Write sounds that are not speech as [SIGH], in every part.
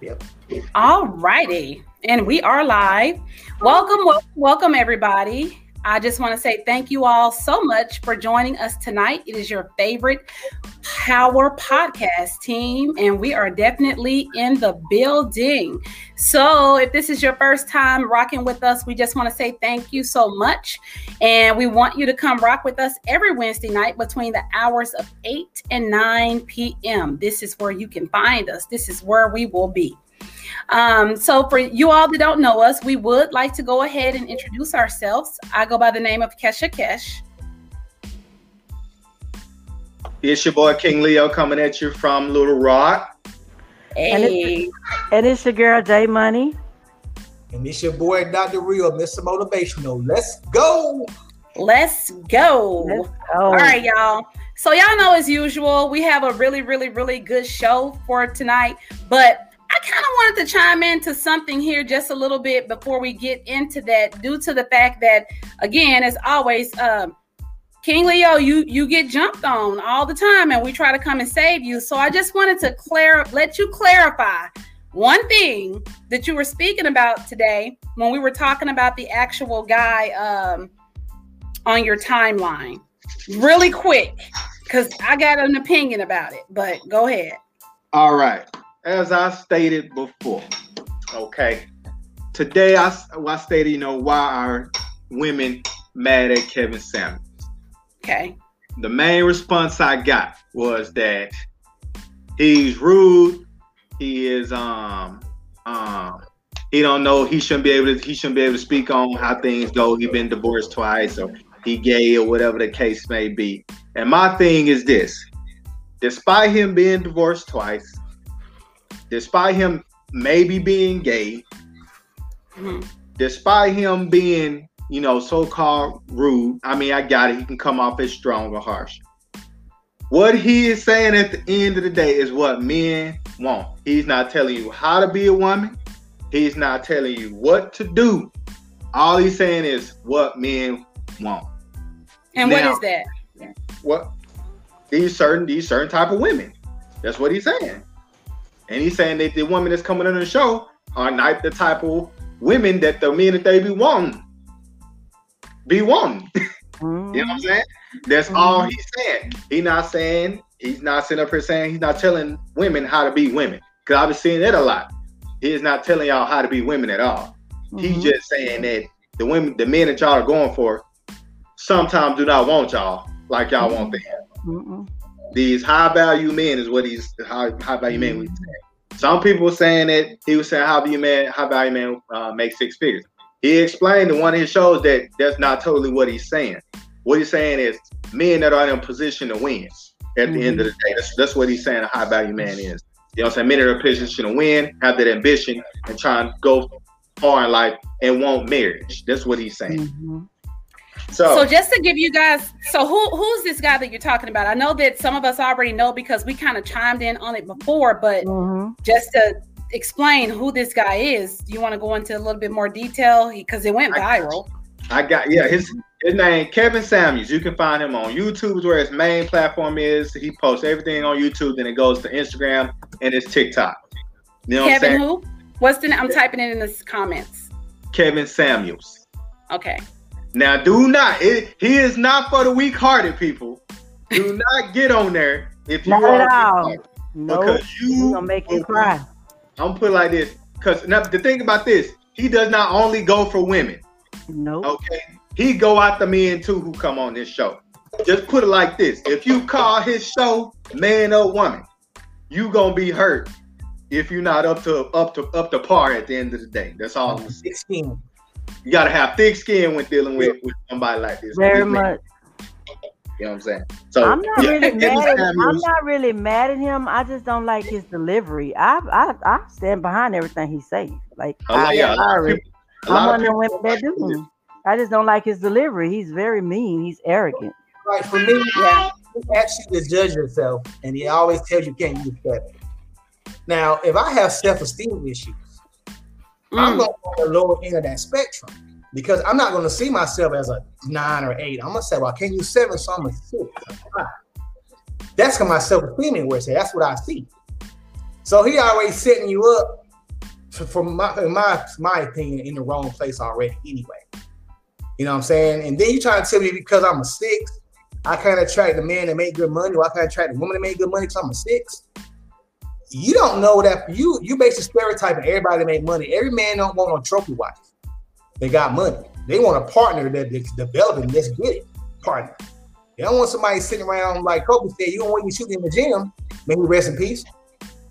Yep. All righty. And we are live. Welcome, welcome, welcome, everybody. I just want to say thank you all so much for joining us tonight. It is your favorite Power Podcast team, and we are definitely in the building. So, if this is your first time rocking with us, we just want to say thank you so much. And we want you to come rock with us every Wednesday night between the hours of 8 and 9 p.m. This is where you can find us, this is where we will be. Um, so, for you all that don't know us, we would like to go ahead and introduce ourselves. I go by the name of Kesha Kesh. It's your boy King Leo coming at you from Little Rock. Hey. And, it's, and it's your girl J Money. And it's your boy Dr. Real, Mr. Motivational. Let's go. Let's go. Let's go. All right, y'all. So y'all know as usual, we have a really, really, really good show for tonight. But I kind of wanted to chime into something here just a little bit before we get into that, due to the fact that, again, as always, um, King Leo, you you get jumped on all the time, and we try to come and save you. So I just wanted to clear, let you clarify one thing that you were speaking about today when we were talking about the actual guy um, on your timeline, really quick, because I got an opinion about it. But go ahead. All right. As I stated before, okay. Today I, I stated, you know, why are women mad at Kevin Samuels? Okay. The main response I got was that he's rude. He is um um he don't know he shouldn't be able to he shouldn't be able to speak on how things go. He been divorced twice or he gay or whatever the case may be. And my thing is this: despite him being divorced twice, despite him maybe being gay, Mhm. despite him being, you know, so-called rude. I mean, I got it. He can come off as strong or harsh. What he is saying at the end of the day is what men want. He's not telling you how to be a woman. He's not telling you what to do. All he's saying is what men want. And what Now- is that? What these certain these certain type of women. That's what he's saying. And he's saying that the women that's coming on the show are not the type of women that the men that they be wanting. Be wanting. [LAUGHS] Mhm. You know what I'm saying? That's all he's saying. He's not saying, he's not sitting up here saying, he's not telling women how to be women. Because I've been seeing that a lot. He is not telling y'all how to be women at all. He's Mhm. just saying that the women, the men that y'all are going for, sometimes do not want y'all like y'all want them. Mhm. These high value men is what he's high, high value men. Was saying. Some people were saying that he was saying high value man, high value man uh, make six figures. He explained in one of his shows that that's not totally what he's saying. What he's saying is men that are in a position to win. At the end of the day, that's, that's what he's saying. A high value man is. You know what I'm saying? Men that are in a position to win, have that ambition, and try and go far in life and want marriage. That's what he's saying. Mhm. So, So just to give you guys, so who who's this guy that you're talking about? I know that some of us already know because we kind of chimed in on it before, but Mhm. just to explain who this guy is, do you want to go into a little bit more detail because it went viral? I got yeah, his his name Kevin Samuels. You can find him on YouTube, is where his main platform is. He posts everything on YouTube, then it goes to Instagram and his TikTok. You know what I'm Kevin saying? who? What's the? I'm typing it in the comments. Kevin Samuels. Okay. Now, do not. It, he is not for the weak-hearted people. Do [LAUGHS] not get on there if you Not are at all. No, because he's you gonna make you cry. I'm gonna put it like this. Because now the thing about this, he does not only go for women. Nope. Okay, he go out the men too who come on this show. Just put it like this: if you call his show man or woman, you gonna be hurt if you're not up to up to up to par at the end of the day. That's all. I'm 16. You gotta have thick skin when dealing with, with somebody like this. Very much. You know what I'm saying? So I'm not yeah, really [LAUGHS] mad. At, I'm not really mad at him. I just don't like his delivery. I I, I stand behind everything he's saying. Like a lot- I, yeah, a lot of I, people- a I'm lot of one of the people- women that do. I just don't like his delivery. He's very mean. He's arrogant. Right, for me, Yeah. he asks you to judge yourself, and he always tells you can't use that. Now, if I have self-esteem issues, I'm Mm. going on the lower end of that spectrum because I'm not going to see myself as a nine or eight. I'm going to say, well, can't use seven, so I'm a six. That's my self-esteem is. where it's at. That's what I see. So he already setting you up from my my my opinion in the wrong place already anyway. You know what I'm saying? And then you trying to tell me because I'm a six, I can't attract the man that make good money, or I can't attract the woman that make good money because I'm a six. You don't know that you you base a stereotype everybody that make money. Every man don't want a trophy wife. They got money. They want a partner that's developing. Let's get it, partner. They don't want somebody sitting around like Kobe said. You don't want you shooting in the gym. May he rest in peace.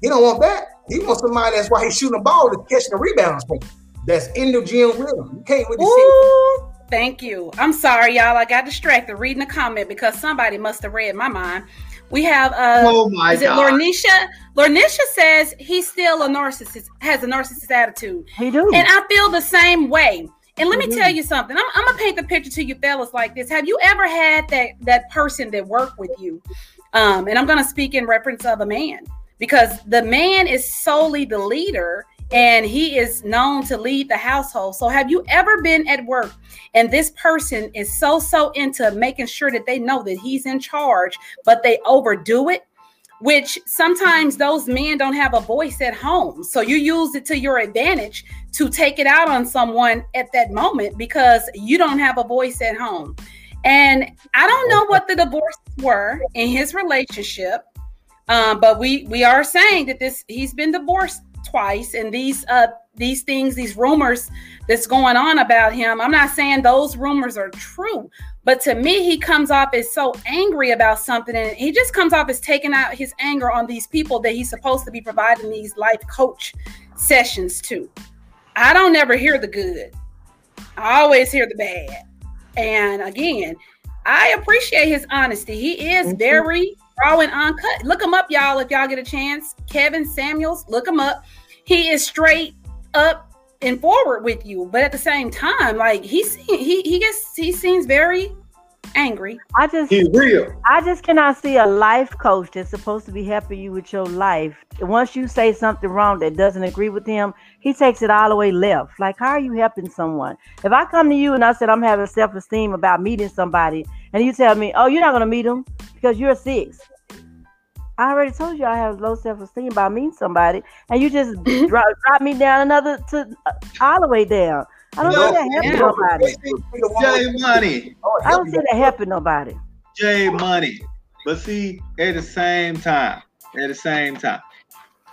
He don't want that. He wants somebody that's why he's shooting a ball to catching the rebounds from. That's in the gym with him. You can't really see. Thank you. I'm sorry, y'all. I got distracted reading the comment because somebody must have read my mind. We have uh Oh my is it god. Lornisha? Lornisha says he's still a narcissist, has a narcissist attitude. He do. And I feel the same way. And let me tell you something. I'm, I'm gonna paint the picture to you fellas like this. Have you ever had that that person that worked with you? Um, and I'm gonna speak in reference of a man because the man is solely the leader and he is known to lead the household. So have you ever been at work and this person is so so into making sure that they know that he's in charge, but they overdo it? Which sometimes those men don't have a voice at home. So you use it to your advantage to take it out on someone at that moment because you don't have a voice at home. And I don't know what the divorces were in his relationship, um, but we we are saying that this he's been divorced twice, and these uh these things, these rumors that's going on about him. I'm not saying those rumors are true, but to me, he comes off as so angry about something, and he just comes off as taking out his anger on these people that he's supposed to be providing these life coach sessions to. I don't ever hear the good. I always hear the bad. And again, I appreciate his honesty. He is very raw and uncut. Look him up, y'all, if y'all get a chance. Kevin Samuels, look him up. He is straight up and forward with you, but at the same time, like he's he he gets he seems very angry. I just He's real. I just cannot see a life coach that's supposed to be helping you with your life. Once you say something wrong that doesn't agree with him, he takes it all the way left. Like, how are you helping someone? If I come to you and I said I'm having self esteem about meeting somebody, and you tell me, oh, you're not going to meet him because you're six. I already told you I have low self esteem about meeting somebody, and you just drop, [LAUGHS] drop me down another to uh, all the way down. I don't No, see that helping nobody. Jay Money. I don't see that helping nobody. Jay Money. But see, at the same time, at the same time,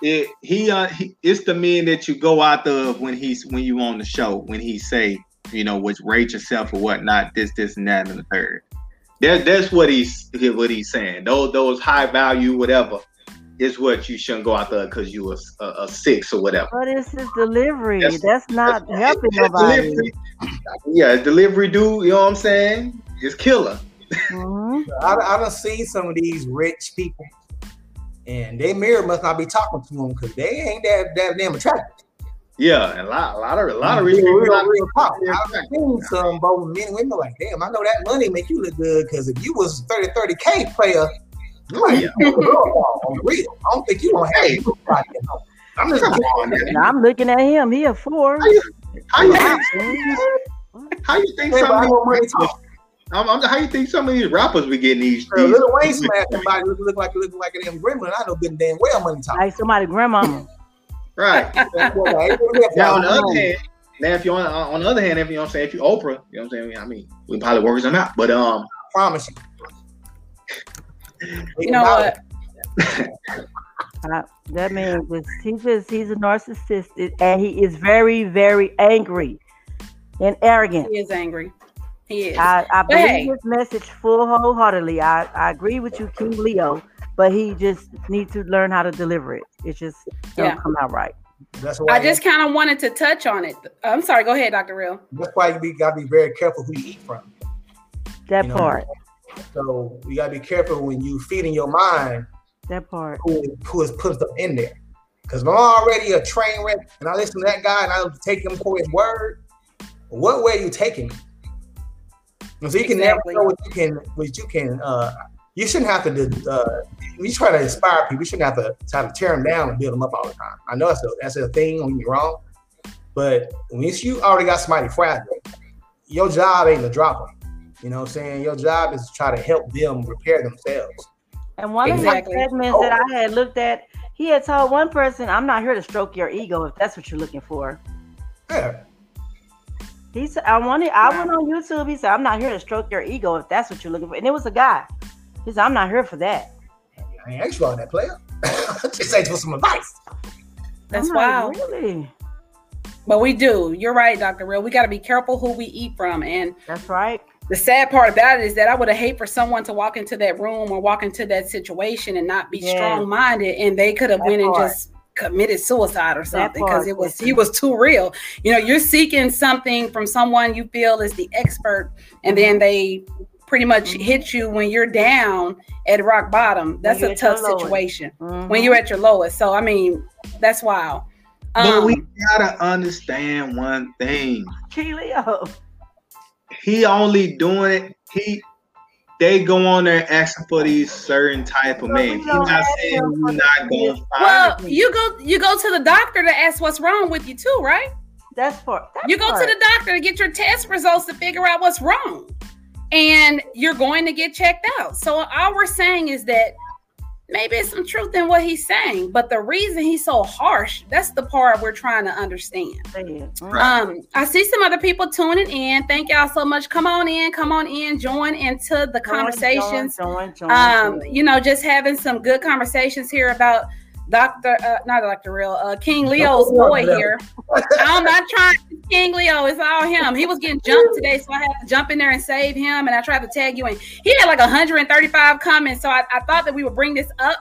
it he uh he, it's the men that you go out of when he's when you on the show when he say you know which rate yourself or whatnot this this and that and the third. That that's what he's what he's saying. Those those high value whatever is what you shouldn't go out there because you was a, a six or whatever. But it's his delivery. That's- That's, not That's- helping that nobody. delivery- yeah, delivery dude. You know what I'm saying? Is killer. Mhm. [LAUGHS] I, I done seen some of these rich people, and their mirror must not be talking to them because they ain't that, that damn attractive. Yeah, and a lot, a lot of, a lot of rich real, people. real, out real talk. I've seen some both men and women like, damn, I know that money make you look good because if you was 30 30 K player, you might Yeah. be on the real. I don't think you gonna have Hey. you like that. no. I'm just Come on, I'm looking at him. He a four. How you, how you, Wow. how you think Hey, some I of know money these, talk. I'm, I'm, how you think some of these rappers be getting these? These Lil Wayne smash somebody look, look like look like a damn gremlin. I know good damn well money talk. Like somebody grandmama. Right. [LAUGHS] That's what I- Now on the other hand, now if you on on the other hand, if you know what I'm saying, if you Oprah, you know what I'm saying. I mean, we probably work them out, but um, promise you. You know what? [LAUGHS] Uh, that man was he just he's a narcissist and he is very, very angry and arrogant. He is angry. He is. I, I believe hey. his message full wholeheartedly. I, I agree with you, King Leo, but he just needs to learn how to deliver it. It just don't Yeah. come out right. That's why I just kind of wanted to touch on it. I'm sorry. Go ahead, Dr. Real. that's why you gotta be very careful who you eat from. That You know, part. So you gotta be careful when you feed in your mind That part. who, who is put stuff in there. Because I'm already a train wreck and I listen to that guy and I take him for his word, what way are you taking me? So you can Exactly. never know what you can what you can uh you shouldn't have to uh you try to inspire people, you shouldn't have to try to tear them down and build them up all the time. I know that's a that's a thing when you're wrong, but once you already got somebody fragile, your job ain't to drop them. You know what I'm saying? Your job is to try to help them repair themselves. And one Exactly. of the segments that I had looked at, He had told one person, "I'm not here to stroke your ego if that's what you're looking for." Yeah. He said, "I wanted. I went on YouTube. He said, "I'm not here to stroke your ego if that's what you're looking for." And it was a guy. He said, "I'm not here for that." I ain't asked you all that player. [LAUGHS] Just asked for some advice. That's I'm like. Really? But we do. You're right, Dr. Real. We got to be careful who we eat from. And That's right. the sad part about it is that I would have hate for someone to walk into that room or walk into that situation and not be Yeah. strong minded and they could have That went and just committed suicide or something because it was he was too real. You know, you're seeking something from someone you feel is the expert and mm-hmm. then they pretty much Mhm. hit you when you're down at rock bottom. That's a tough lowest. situation. Mhm. When you're at your lowest. So I mean, that's wild. But Um, we gotta understand one thing. Keelio. He only doing it. He they go on there asking for these certain type of men. He's don't saying him you're not gonna find well, it. you go you go to the doctor to ask what's wrong with you too, right? That's for That's You go part. to the doctor to get your test results to figure out what's wrong. And you're going to get checked out. So all we're saying is that maybe it's some truth in what he's saying, but the reason he's so harsh, that's the part we're trying to understand. Say it. Right. Um, I see some other people tuning in. Thank y'all so much. Come on in, come on in, join into the Join, conversations. Join, join, join, Um, join. you know, just having some good conversations here about Dr. Uh, not Dr. Real, uh, King Leo's boy here. [LAUGHS] I'm not trying King Leo, oh, it's all him. He was getting jumped today, so I had to jump in there and save him. And I tried to tag you in. He had like 135 comments, so I, I thought that we would bring this up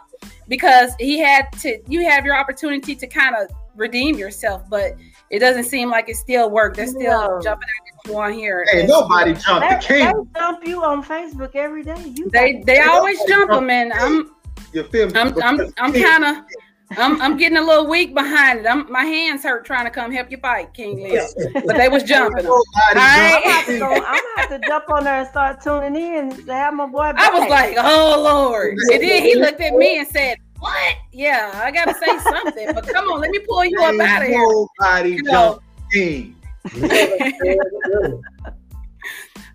because he had to. You have your opportunity to kind of redeem yourself, but it doesn't seem like it still worked. They're still No. jumping at you on here. Hey, nobody jumped the They, they king. dump you on Facebook every day. You They they always jump them, and I'm You feel me? I'm I'm I'm kind of I'm I'm getting a little weak behind it. I'm my hands hurt trying to come help you fight, King Leo. But they was jumping. Nobody I- I'm gonna have to go. I'm gonna have to jump on there and start tuning in to have my boy. I was like, oh Lord. And then he looked at me and said, What? Yeah, I gotta say something. But come on, let me pull you up out of here. Nobody You know. jumped [LAUGHS] the king.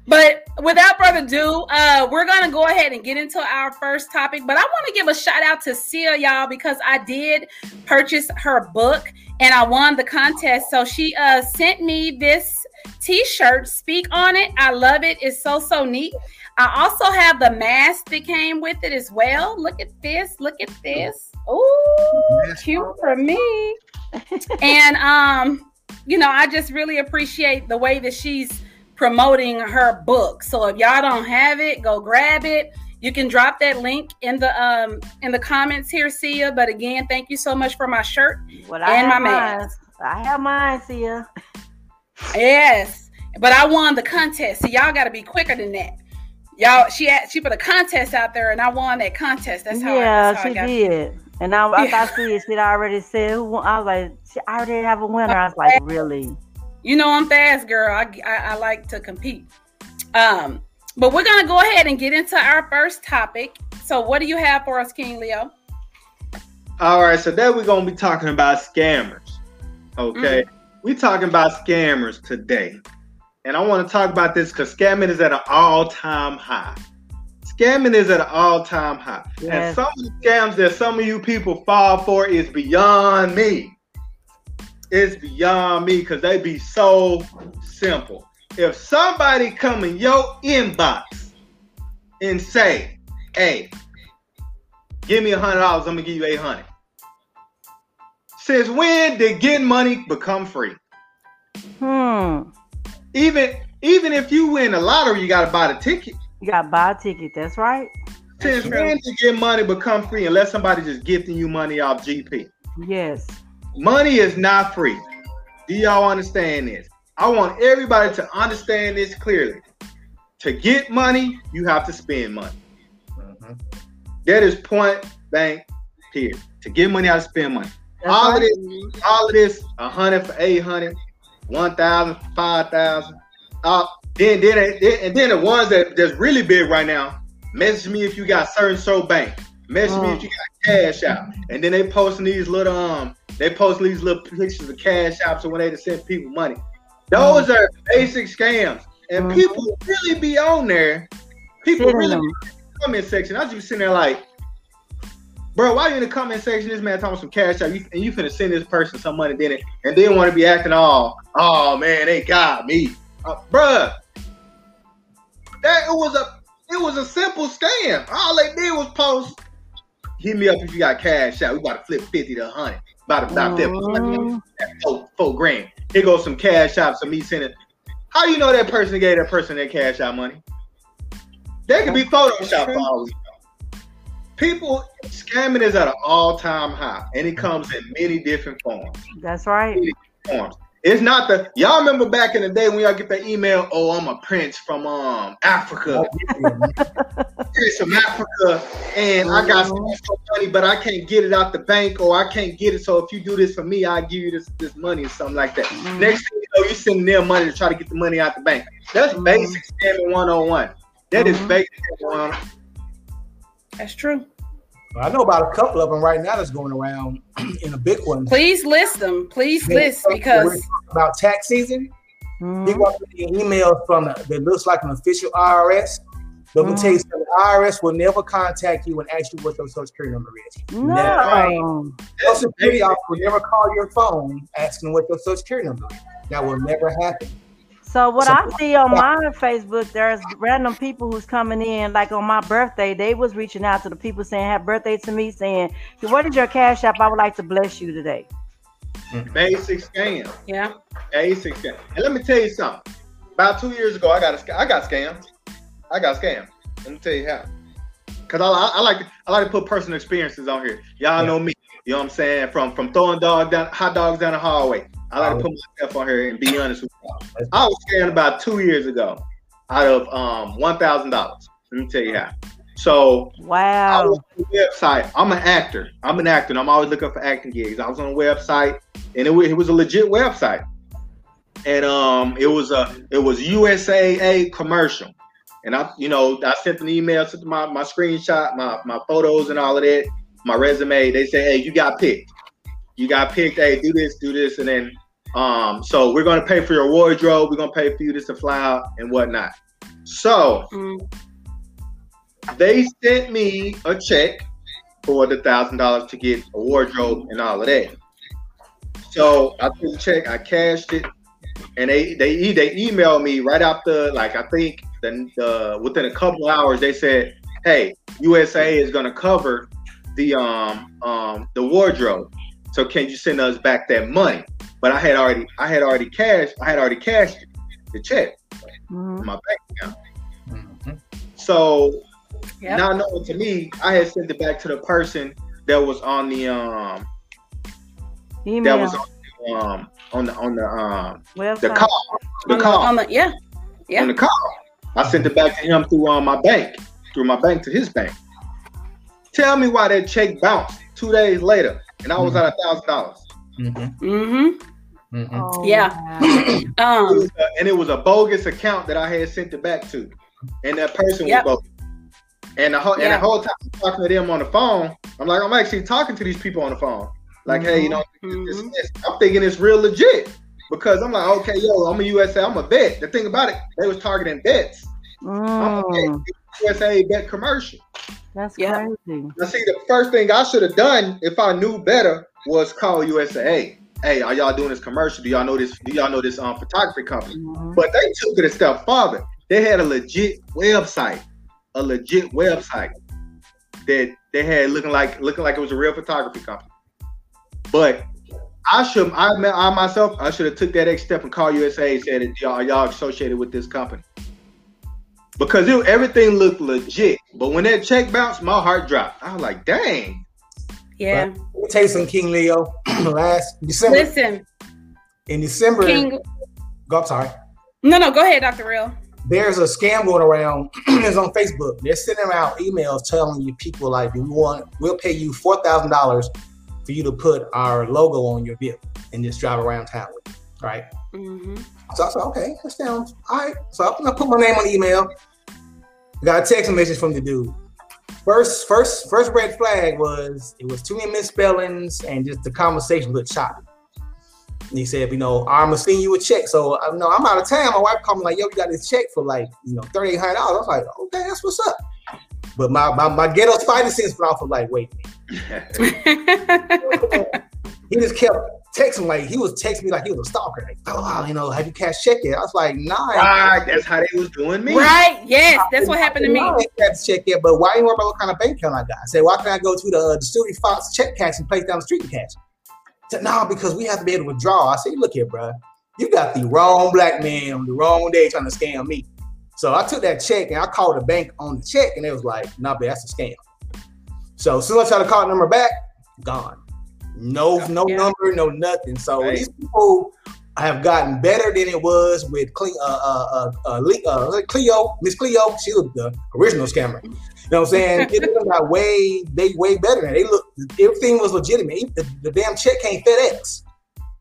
But without further ado, uh, we're gonna go ahead and get into our first topic. But I want to give a shout out to Sia, y'all, because I did purchase her book and I won the contest. So she uh sent me this t-shirt. Speak on it. I love it. It's so so neat. I also have the mask that came with it as well. Look at this. Look at this. Oh, cute for me. and um, you know, I just really appreciate the way that she's promoting her book. So if y'all don't have it, go grab it. You can drop that link in the um in the comments here, Sia. But again, thank you so much for my shirt. Well, and my mask. I have mine, Sia. Yes, but I won the contest. So y'all got to be quicker than that. Y'all, she had, she put a contest out there, and I won that contest. That's how. I, yeah, that's how I she got. did. And I, I Yeah. thought [LAUGHS] she she'd already said who won. I was like, she I already have a winner. I was like, really? You know, I'm fast, girl. I, I, I like to compete. Um, but we're gonna go ahead and get into our first topic. So, what do you have for us, King Leo? All right, so then we're gonna be talking about scammers. Okay, Mm-hmm. we talking about scammers today, and I want to talk about this because scamming is at an all-time high. Scamming is at an all-time high, and some of the scams that some of you people fall for is beyond me. It's beyond me because they be so simple. If somebody come in your inbox and say, "Hey, give me a hundred dollars, I'm gonna give you eight hundred. Since when did getting money become free? Hmm. Even even if you win the lottery, you gotta buy the ticket. You got to buy a ticket. That's right. Since true. when did get money become free unless somebody just gifting you money off GP? Yes. Money is not free. Do y'all understand this? I want everybody to understand this clearly. To get money, you have to spend money. Mhm. That is point blank here. To get money, I have to spend money. That's all of this, all of this, a hundred for eight hundred, one thousand for five thousand. Uh, then, then, then, and then the ones that that's really big right now. Message me if you got certain so bank. Message me if you got Cash App. And then they posting these little um, they post these little pictures of Cash App so when they to send people money. Those are basic scams, and Mhm. people really be on there. People really be in the comment section. I just sitting there like, bro, why you in the comment section? This man talking some Cash App, you, and you finna send this person some money, then it, and then want to be acting all, oh man, they got me, uh, bruh. That it was a it was a simple scam. All they did was post, hit me up if you got Cash App. We about to flip fifty to hundred. About to about flip Mhm. four, four grand. Here goes some Cash App, some me sending. How you know that person gave that person that Cash App money? They could be photoshopped for all we know. People scamming is at an all-time high, and it comes in many different forms. That's right. Forms. It's not the y'all remember back in the day when y'all get that email, oh, I'm a prince from um Africa. [LAUGHS] Prince from Africa, and I got some extra money, but I can't get it out the bank, or I can't get it. So if you do this for me, I'll give you this this money or something like that. Mhm. Next thing you know, you sending them money to try to get the money out the bank. That's Mhm. basic scamming 101. That is Mhm. basic scamming 101. That's true. I know about a couple of them right now that's going around [CLEARS THROAT] in a big one. Please list them. Please Yeah, list because about tax season. Mhm. People are getting emails from the, that looks like an official IRS. But let me tell you something, the IRS will never contact you and ask you what your social security number is. No. Social That's security basic. office will never call your phone asking what your social security number is. That will never happen. So what So- I see on my Facebook, there's random people who's coming in. Like on my birthday, they was reaching out to the people saying happy birthday to me, saying, "What is your cash app? I would like to bless you today." Mm-hmm. Basic scam. yeah. Basic scam. And let me tell you something. About two years ago, I got a sc- I got scammed. I got scammed. Let me tell you how. Cause I, I, I like to, I like to put personal experiences on here. Y'all Yeah. know me. You know what I'm saying? From from throwing dog down hot dogs down the hallway. I like to put myself on here and be [LAUGHS] honest with y'all. I was scammed about two years ago out of um one thousand dollars. Let me tell you how. So I Wow. was on the website. I'm an actor. I'm an actor. And I'm always looking for acting gigs. I was on a website, and it was, it was a legit website. And um, it was a it was USAA commercial. And I, you know, I sent an email, sent my my screenshot, my my photos, and all of that, my resume. They say, hey, you got picked. You got picked. Hey, do this, do this, and then um, so we're gonna pay for your wardrobe. We're gonna pay for you to fly out and whatnot. So Mm. they sent me a check for the thousand dollars to get a wardrobe and all of that. So I took the check, I cashed it, and they they they emailed me right after, like I think the, the within a couple hours, they said, "Hey, USAA is gonna cover the um um the wardrobe, so can you send us back that money?" But I had already I had already cashed I had already cashed the check Mhm. in my bank account. Mhm. So Yep. not knowing to me, I had sent it back to the person that was on the um that Email. was on the, um on the on the um the call the on, call The, on the yeah. Yeah. on the call. I sent it back to him through um, my bank through my bank to his bank. Tell me why that check bounced two days later, and I was Mhm. at a thousand dollars. Mhm. Mm-hmm. Mhm. Oh, Yeah. wow. [CLEARS THROAT] Um. and it was a bogus account that I had sent it back to, and that person Yep. was bogus. And the whole and the whole time I'm talking to them on the phone, I'm like, I'm actually talking to these people on the phone. Like, hey, you know, this, Mhm. this, I'm thinking it's real legit because I'm like, okay, yo, I'm a USAA, I'm a vet. The thing about it, they was targeting vets. I'm a vet. Mm, USAA vet commercial. That's Yeah. crazy. Now, see, the first thing I should have done if I knew better was call USAA. Hey, are y'all doing this commercial? Do y'all know this? Do y'all know this um photography company? Mhm. But they took it a step farther. They had a legit website, a legit website that they had looking like looking like it was a real photography company. But I should, I, I myself, I should have took that next step and called USAA and said, y'all, are y'all associated with this company? Because it, everything looked legit. But when that check bounced, my heart dropped. I was like, dang. Yeah. Let me tell you some King Leo. [CLEARS THROAT] Last December, Listen, in December, King. go, I'm sorry. No, no. Go ahead, Dr. Real. There's a scam going around. [CLEARS THROAT] it's on Facebook. They're sending out emails telling you people like, we want, we'll pay you four thousand dollars for you to put our logo on your vehicle and just drive around town with it, right? Mm-hmm. So I said, okay, that sounds all right. So I, I put my name on the email. Got a text message from the dude. First, first, first red flag was it was too many misspellings and just the conversation looked choppy. And he said, you know, I'm gonna send you a check. So I know I'm out of town. My wife called me like, yo, you got this check for like, you know, thirty eight hundred dollars. I was like, okay, that's what's up. But my my, my ghetto spider sense went off of like, wait, [LAUGHS] he just kept texting like he was texting me like he was a stalker. Like, oh, you know, have you cashed check yet? I was like, nah. Right, that's how they was doing me. Right, yes, that's what happened to me. I ain't cashed check yet, but why you worry about what kind of bank account I got? I said, why can't I go to the uh, Distillery Fox check cash and place down the street and cash? I said, no, because we have to be able to withdraw. I said, look here, bro, you got the wrong black man on the wrong day trying to scam me. So I took that check and I called the bank on the check, and it was like, nah, but that's a scam. So as soon as I tried to call the number back, gone. No, no yeah. number, no nothing. So right. these people have gotten better than it was with Cle- uh, uh, uh, uh, Cleo, Miss Cleo. She was the original scammer. You know what I'm saying? it got way, they way better than they look. Everything was legitimate. The, the damn check came FedEx.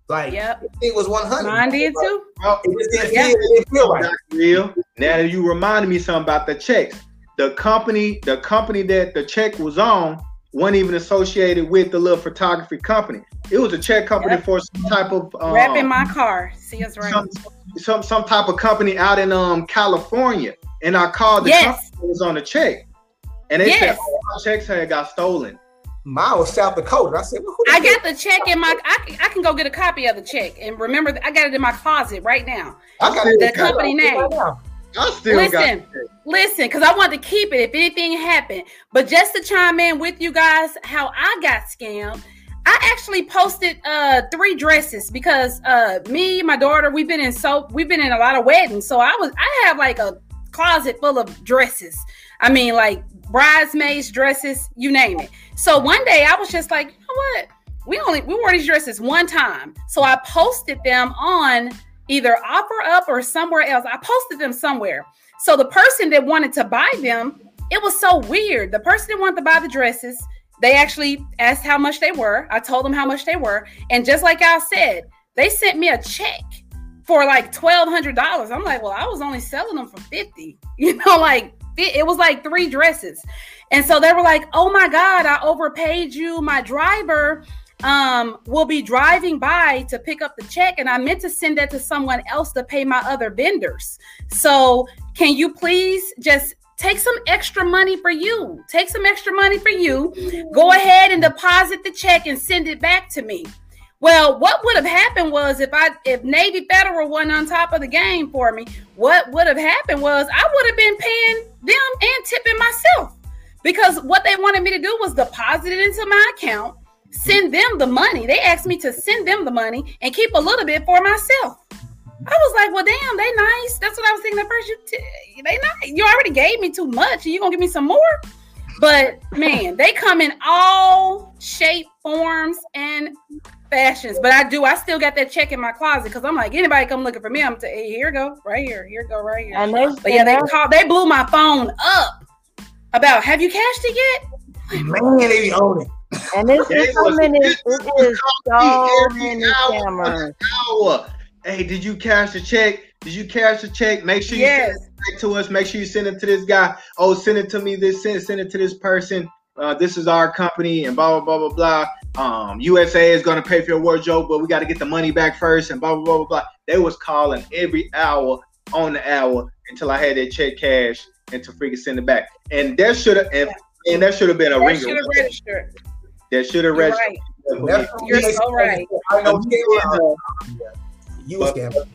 Like yep. it was 100. Mine did too. Well, it just didn't, yep. feel, it didn't feel right. Real. Now that you reminded me something about the checks. The company, the company that the check was on wasn't even associated with the little photography company. It was a check company yep. for some type of um, wrapping my car. See us right. Some, some, some type of company out in um California, and I called the yes. company was on the check, and they yes. said oh, my checks had got stolen. Mine was South Dakota. I said, well, I got the check in my. I, I can go get a copy of the check, and remember, I got it in my closet right now. I got the company name. Right I still listen, listen, because I want to keep it if anything happened. But just to chime in with you guys, how I got scammed. I actually posted uh three dresses because uh me, my daughter, we've been in so we've been in a lot of weddings. So I was I have like a closet full of dresses. I mean, like bridesmaids dresses, you name it. So one day I was just like, you know what? We only we wore these dresses one time. So I posted them on either OfferUp or somewhere else. I posted them somewhere. So the person that wanted to buy them, it was so weird. The person that wanted to buy the dresses, they actually asked how much they were. I told them how much they were. And just like I said, they sent me a check for like $1,200. I'm like, well, I was only selling them for 50, [LAUGHS] you know, like it was like three dresses. And so they were like, oh my God, I overpaid you. My driver um, will be driving by to pick up the check, and I meant to send that to someone else to pay my other vendors. So, can you please just take some extra money for you? Take some extra money for you. Go ahead and deposit the check and send it back to me. Well, what would have happened was if I if Navy Federal wasn't on top of the game for me, what would have happened was I would have been paying them and tipping myself because what they wanted me to do was deposit it into my account send them the money. They asked me to send them the money and keep a little bit for myself. I was like, well, damn, they nice. That's what I was thinking at first. You, t- they nice. You already gave me too much. Are you gonna give me some more? But man, they come in all shape, forms, and fashions. But I do. I still got that check in my closet because I'm like, anybody come looking for me, I'm t- hey, here go, right here, here go, right here. And they, but yeah, they called. They blew my phone up about. Have you cashed it yet? Man, they be on it. And it's yeah, so many, it is so many cameras. Hey, did you cash the check? Did you cash the check? Make sure you yes. send it back to us. Make sure you send it to this guy. Oh, send it to me. This send, send it to this person. Uh, this is our company and blah blah blah blah blah. Um, USAA is gonna pay for your wardrobe, but we got to get the money back first and blah blah blah blah blah. They was calling every hour on the hour until I had that check cash and to freaking send it back. And that should have and, and that should have been a ringer. Registered that should have registered. Right. You're so right. I know you a scammer.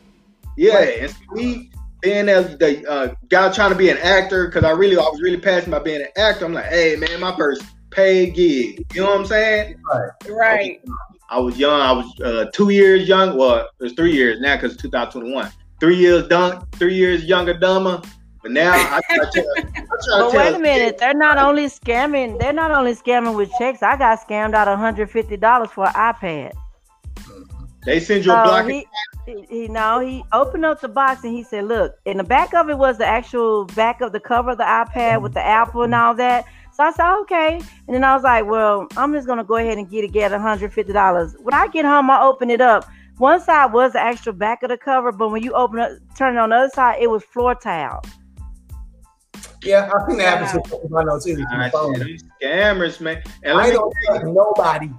Yeah, and we being as the uh, guy trying to be an actor because I really I was really passionate about being an actor. I'm like, hey man, my first paid gig. You know what I'm saying? Right. Right. I was young. I was uh, two years young. Well, it was three years now because 2021. Three years done. Three years younger, dumber. But now I, I try, I try but wait a minute, they're not only scamming. They're not only scamming with checks. I got scammed out 150 dollars for an iPad. They send you a block. He, he, he no, he opened up the box and he said, "Look, in the back of it was the actual back of the cover of the iPad with the Apple and all that." So I said, "Okay," and then I was like, "Well, I'm just gonna go ahead and get it, get 150 dollars." When I get home, I open it up. One side was the actual back of the cover, but when you open it, turn it on the other side, it was floor tile. Yeah, I think that happens to I know too. Scammers, man. And I don't trust nobody.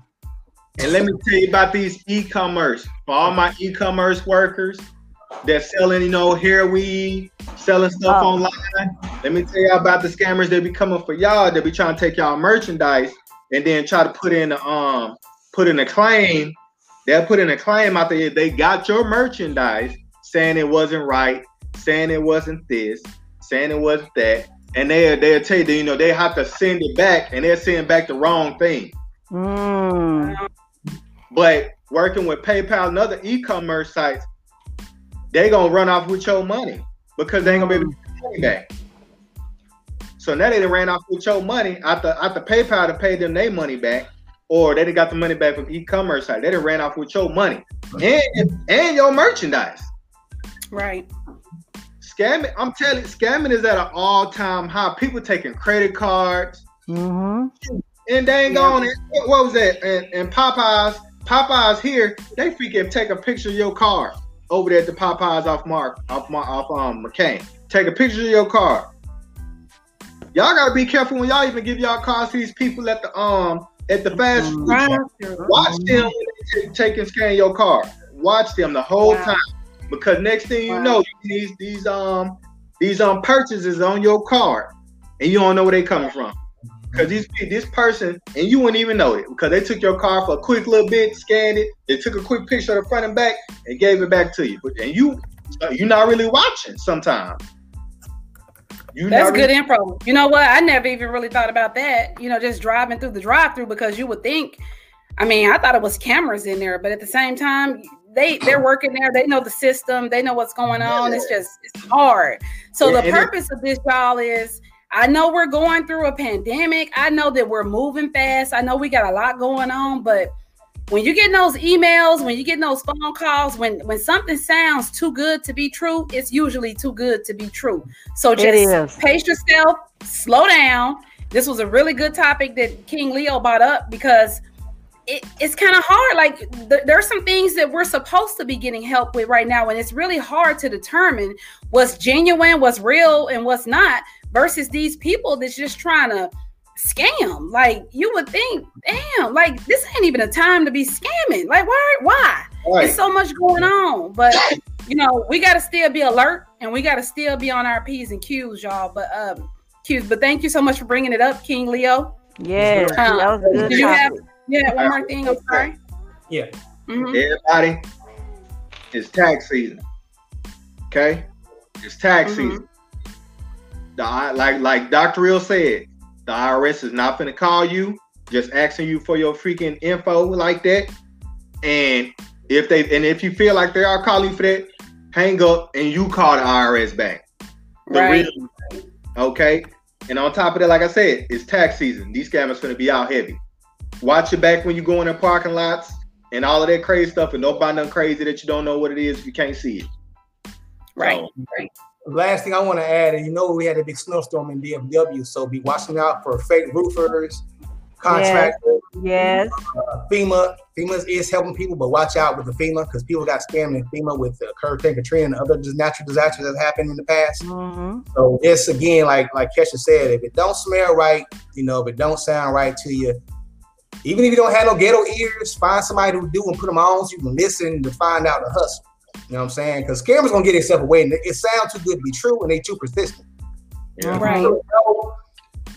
And let me tell you about these e-commerce. For all my e-commerce workers that selling, you know, hair weed, selling stuff oh. online. Let me tell you about the scammers. that be coming for y'all. They be trying to take y'all merchandise and then try to put in a, um put in a claim. They'll put in a claim out there. They got your merchandise saying it wasn't right, saying it wasn't this, saying it wasn't that, and they they'll tell you that, you know they have to send it back, and they're sending back the wrong thing. Mm. But working with PayPal and other e-commerce sites, they gonna run off with your money because they ain't gonna be able to get money back. So now they done ran off with your money after after PayPal to pay them their money back, or they done got the money back from e-commerce site. They done ran off with your money and and your merchandise. Right. Scamming, I'm telling scamming is at an all-time high. People taking credit cards hmm and they ain't Yeah. going. What was that? And, and Popeyes, Popeyes here, they freaking take a picture of your car over there at the Popeyes off Mark, off Mark, off um McCain. Take a picture of your car. Y'all gotta be careful when y'all even give y'all cars to these people at the um at the fast food. Watch them when they take, take and scan your car. Watch them the whole Wow. time because next thing you Wow. know, these these um these um purchases on your card, and you don't know where they coming from. Because these this person and you wouldn't even know it because they took your car for a quick little bit, scanned it, they took a quick picture of the front and back and gave it back to you. But and you you're not really watching sometimes. You That's good really- info. You know what? I never even really thought about that. You know, just driving through the drive-through because you would think. I mean, I thought it was cameras in there, but at the same time, they they're working there. They know the system. They know what's going on. It's just it's hard. So Yeah, the purpose of this, y'all, is I know we're going through a pandemic. I know that we're moving fast. I know we got a lot going on, but when you get those emails, when you get those phone calls, when when something sounds too good to be true, it's usually too good to be true. So just pace yourself, slow down. This was a really good topic that King Leo brought up because it, it's kind of hard. Like th- there's some things that we're supposed to be getting help with right now, and it's really hard to determine what's genuine, what's real, and what's not. Versus these people that's just trying to scam. Like you would think, damn, like this ain't even a time to be scamming. Like why? Why? Right. There's so much going on, but you know we got to still be alert and we got to still be on our p's and q's, y'all. But um, q's. But thank you so much for bringing it up, King Leo. Yeah, that was a good. do you have- topic. Yeah, one more thing. I'm sorry. Yeah. Mhm. Everybody, it's tax season. Okay, it's tax Mhm. season. The like like Dr. Real said, the IRS is not gonna call you, just asking you for your freaking info like that. And if they and if you feel like they are calling you for that, hang up and you call the IRS back. The Right. real- okay. And on top of that, like I said, it's tax season. These scammers gonna be out heavy. Watch your back when you go in the parking lots and all of that crazy stuff, and don't buy nothing crazy that you don't know what it is if you can't see it. Right. So, Last thing I want to add, and you know, we had a big snowstorm in DFW, so be watching out for fake roofers, contractors, Yes. uh, FEMA. FEMA is helping people, but watch out with the FEMA because people got scammed in FEMA with uh, Hurricane Katrina and other just natural disasters that happened in the past. hmm So it's again, like like Kesha said, if it don't smell right, you know, if it don't sound right to you, even if you don't have no ghetto ears, find somebody who do and put them on so you can listen to find out the hustle. You know what I'm saying? Because scammers gonna get themselves away, and it sounds too good to be true, and they too persistent. yeah. Right. So,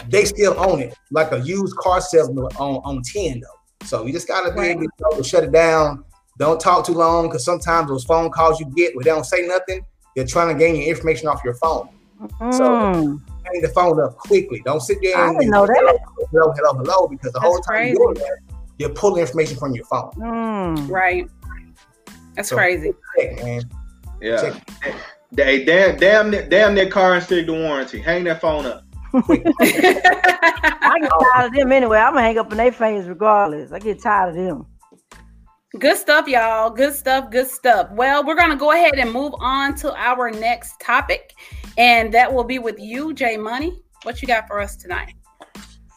they still own it, like a used car salesman on on ten though. So you just gotta be able to shut it down. Don't talk too long, because sometimes those phone calls you get where they don't say nothing, they're trying to gain your information off your phone. Mm. Hang the phone up quickly. Don't sit there I and didn't know that. hello, hello, hello, because the whole time crazy. you're doing that, you're pulling information from your phone. Mm. Right. That's So- crazy. Check, man. Yeah. They damn damn near- damn their car and stick the warranty. Hang that phone up. [LAUGHS] I get tired of them anyway. I'm gonna hang up in their face regardless. I get tired of them. Good stuff, y'all. Good stuff. Good stuff. Well, we're going to go ahead and move on to our next topic, and that will be with you, Jay Money. What you got for us tonight?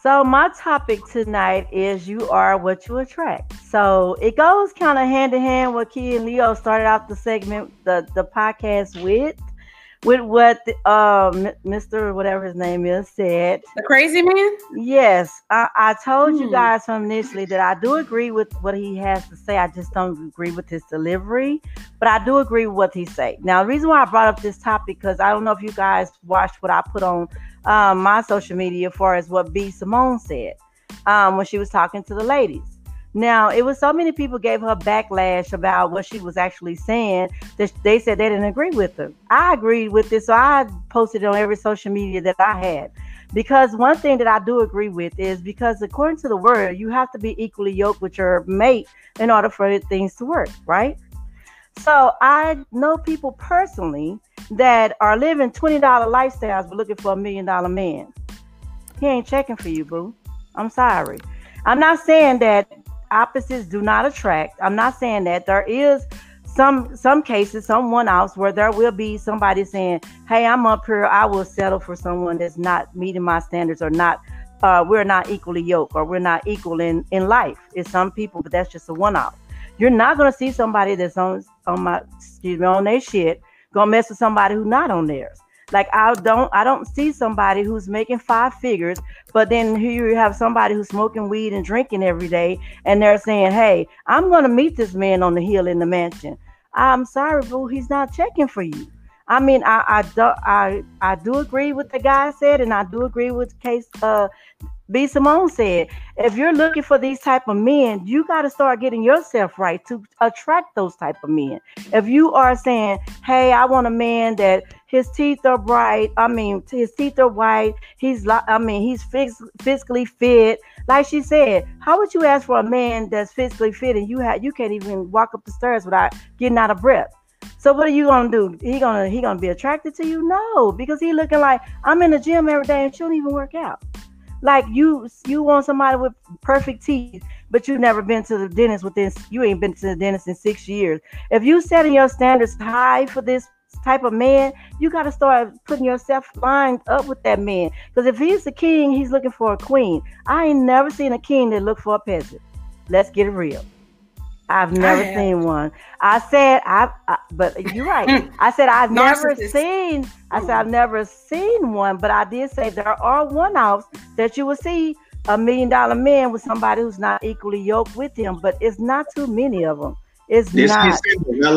So my topic tonight is you are what you attract. So it goes kind of hand in hand what Key and Leo started off the segment, the the podcast with, with what the, um Mr. whatever his name is said. The crazy man? Yes, I, I told you Hmm. guys from initially that I do agree with what he has to say. I just don't agree with his delivery, but I do agree with what he say. Now, the reason why I brought up this topic because I don't know if you guys watched what I put on um, my social media as far as what B Simone said. um, when she was talking to the ladies. Now, it was so many people gave her backlash about what she was actually saying that they said they didn't agree with her. I agreed with this, so I posted it on every social media that I had. Because one thing that I do agree with is because according to the word, you have to be equally yoked with your mate in order for things to work, right? So I know people personally that are living $20 lifestyles but looking for a million dollar man. He ain't checking for you, boo. I'm sorry. I'm not saying that opposites do not attract. I'm not saying that there is some some cases, some one offs where there will be somebody saying, "Hey, I'm up here. I will settle for someone that's not meeting my standards or not. Uh, we're not equally yoked or we're not equal in in life." It's some people, but that's just a one off. You're not gonna see somebody that's on on my excuse me on their shit gonna mess with somebody who's not on theirs. Like I don't I don't see somebody who's making five figures, but then here you have somebody who's smoking weed and drinking every day, and they're saying, "Hey, I'm gonna meet this man on the hill in the mansion." I'm sorry, boo, he's not checking for you. I mean, I I do I I do agree with the guy said, and I do agree with case uh B. Simone said, if you're looking for these type of men, you got to start getting yourself right to attract those type of men. If you are saying, "Hey, I want a man that his teeth are bright," I mean, his teeth are white. He's, I mean, he's phys- physically fit. Like she said, how would you ask for a man that's physically fit and you have you can't even walk up the stairs without getting out of breath? So what are you gonna do? He gonna he gonna be attracted to you? No, because he looking like I'm in the gym every day and she don't even work out. Like you, you want somebody with perfect teeth, but you've never been to the dentist within. You ain't been to the dentist in six years. If you setting your standards high for this type of man, you got to start putting yourself lined up with that man. Because if he's a king, he's looking for a queen. I ain't never seen a king that look for a peasant. Let's get it real. I've never seen one. I said I, I but you're right. I said I've never seen. I said I've never seen one, but I did say there are one-offs that you will see a million dollar man with somebody who's not equally yoked with him, but it's not too many of them. It's this not,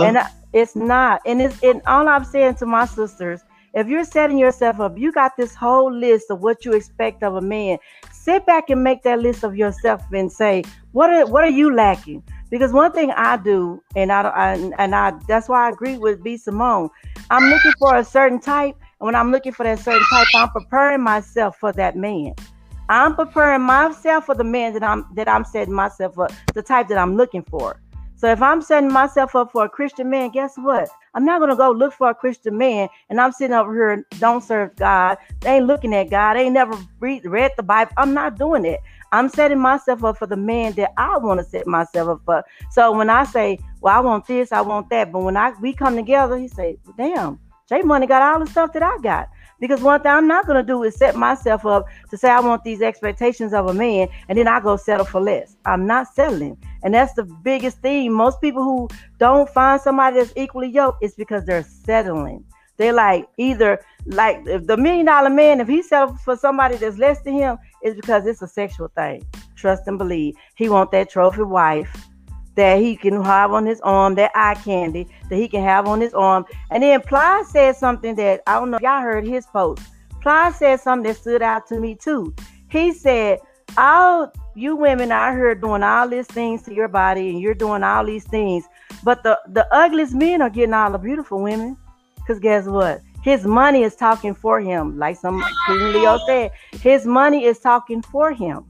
and it's not, and it's and all I'm saying to my sisters, if you're setting yourself up, you got this whole list of what you expect of a man. Sit back and make that list of yourself and say, what are what are you lacking? Because one thing I do, and I, I and I that's why I agree with B Simone. I'm looking for a certain type, and when I'm looking for that certain type, I'm preparing myself for that man. I'm preparing myself for the man that I'm that I'm setting myself up, the type that I'm looking for. So if I'm setting myself up for a Christian man, guess what? I'm not gonna go look for a Christian man and I'm sitting over here don't serve God. They ain't looking at God. They ain't never read, read the Bible. I'm not doing it. I'm setting myself up for the man that I want to set myself up for. So when I say, well, I want this, I want that, but when I we come together, he say, damn, Jay Money got all the stuff that I got. Because one thing I'm not gonna do is set myself up to say I want these expectations of a man, and then I go settle for less. I'm not settling, and that's the biggest thing. Most people who don't find somebody that's equally yoked is because they're settling. They're like either like if the million dollar man, if he settles for somebody that's less than him, it's because it's a sexual thing. Trust and believe. He want that trophy wife that he can have on his arm, that eye candy that he can have on his arm. And then Plies said something that I don't know y'all heard his post. Plies said something that stood out to me too. He said, All you women out here doing all these things to your body and you're doing all these things, but the, the ugliest men are getting all the beautiful women. Because guess what? His money is talking for him. Like some Leo said, his money is talking for him.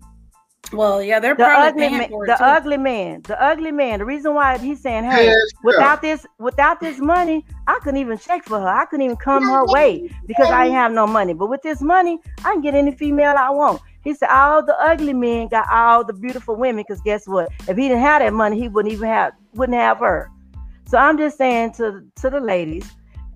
Well, yeah, they're the ugly man. The too. ugly man. The ugly man. The reason why he's saying, "Hey, yes, without this, without this money, I couldn't even check for her. I couldn't even come her way because I ain't have no money. But with this money, I can get any female I want." He said, "All the ugly men got all the beautiful women. Because guess what? If he didn't have that money, he wouldn't even have wouldn't have her." So I'm just saying to to the ladies,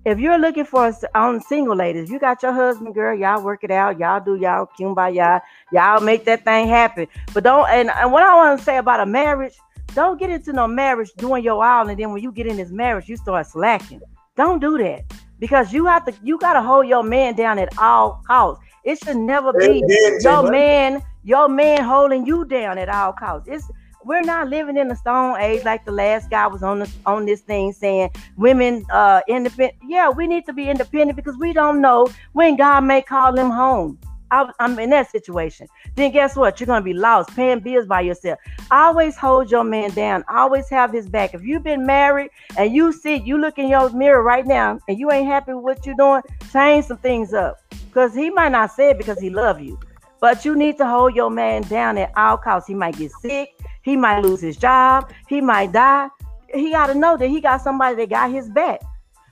if you're looking for on um, single ladies, you got your husband, girl, y'all work it out, y'all do y'all kumbaya, y'all make that thing happen. But don't and, and what I want to say about a marriage, don't get into no marriage doing your all, and then when you get in this marriage, you start slacking. Don't do that because you have to you gotta hold your man down at all costs. It should never be your man, your man holding you down at all costs. It's we're not living in a stone age like the last guy was on this on this thing saying women uh independent. Yeah, we need to be independent because we don't know when God may call them home. I, am in that situation. Then guess what? You're gonna be lost, paying bills by yourself. Always hold your man down. Always have his back. If you've been married and you see you look in your mirror right now and you ain't happy with what you're doing, change some things up. Because he might not say it because he love you, but you need to hold your man down at all costs. He might get sick. He might lose his job. He might die. He got to know that he got somebody that got his back.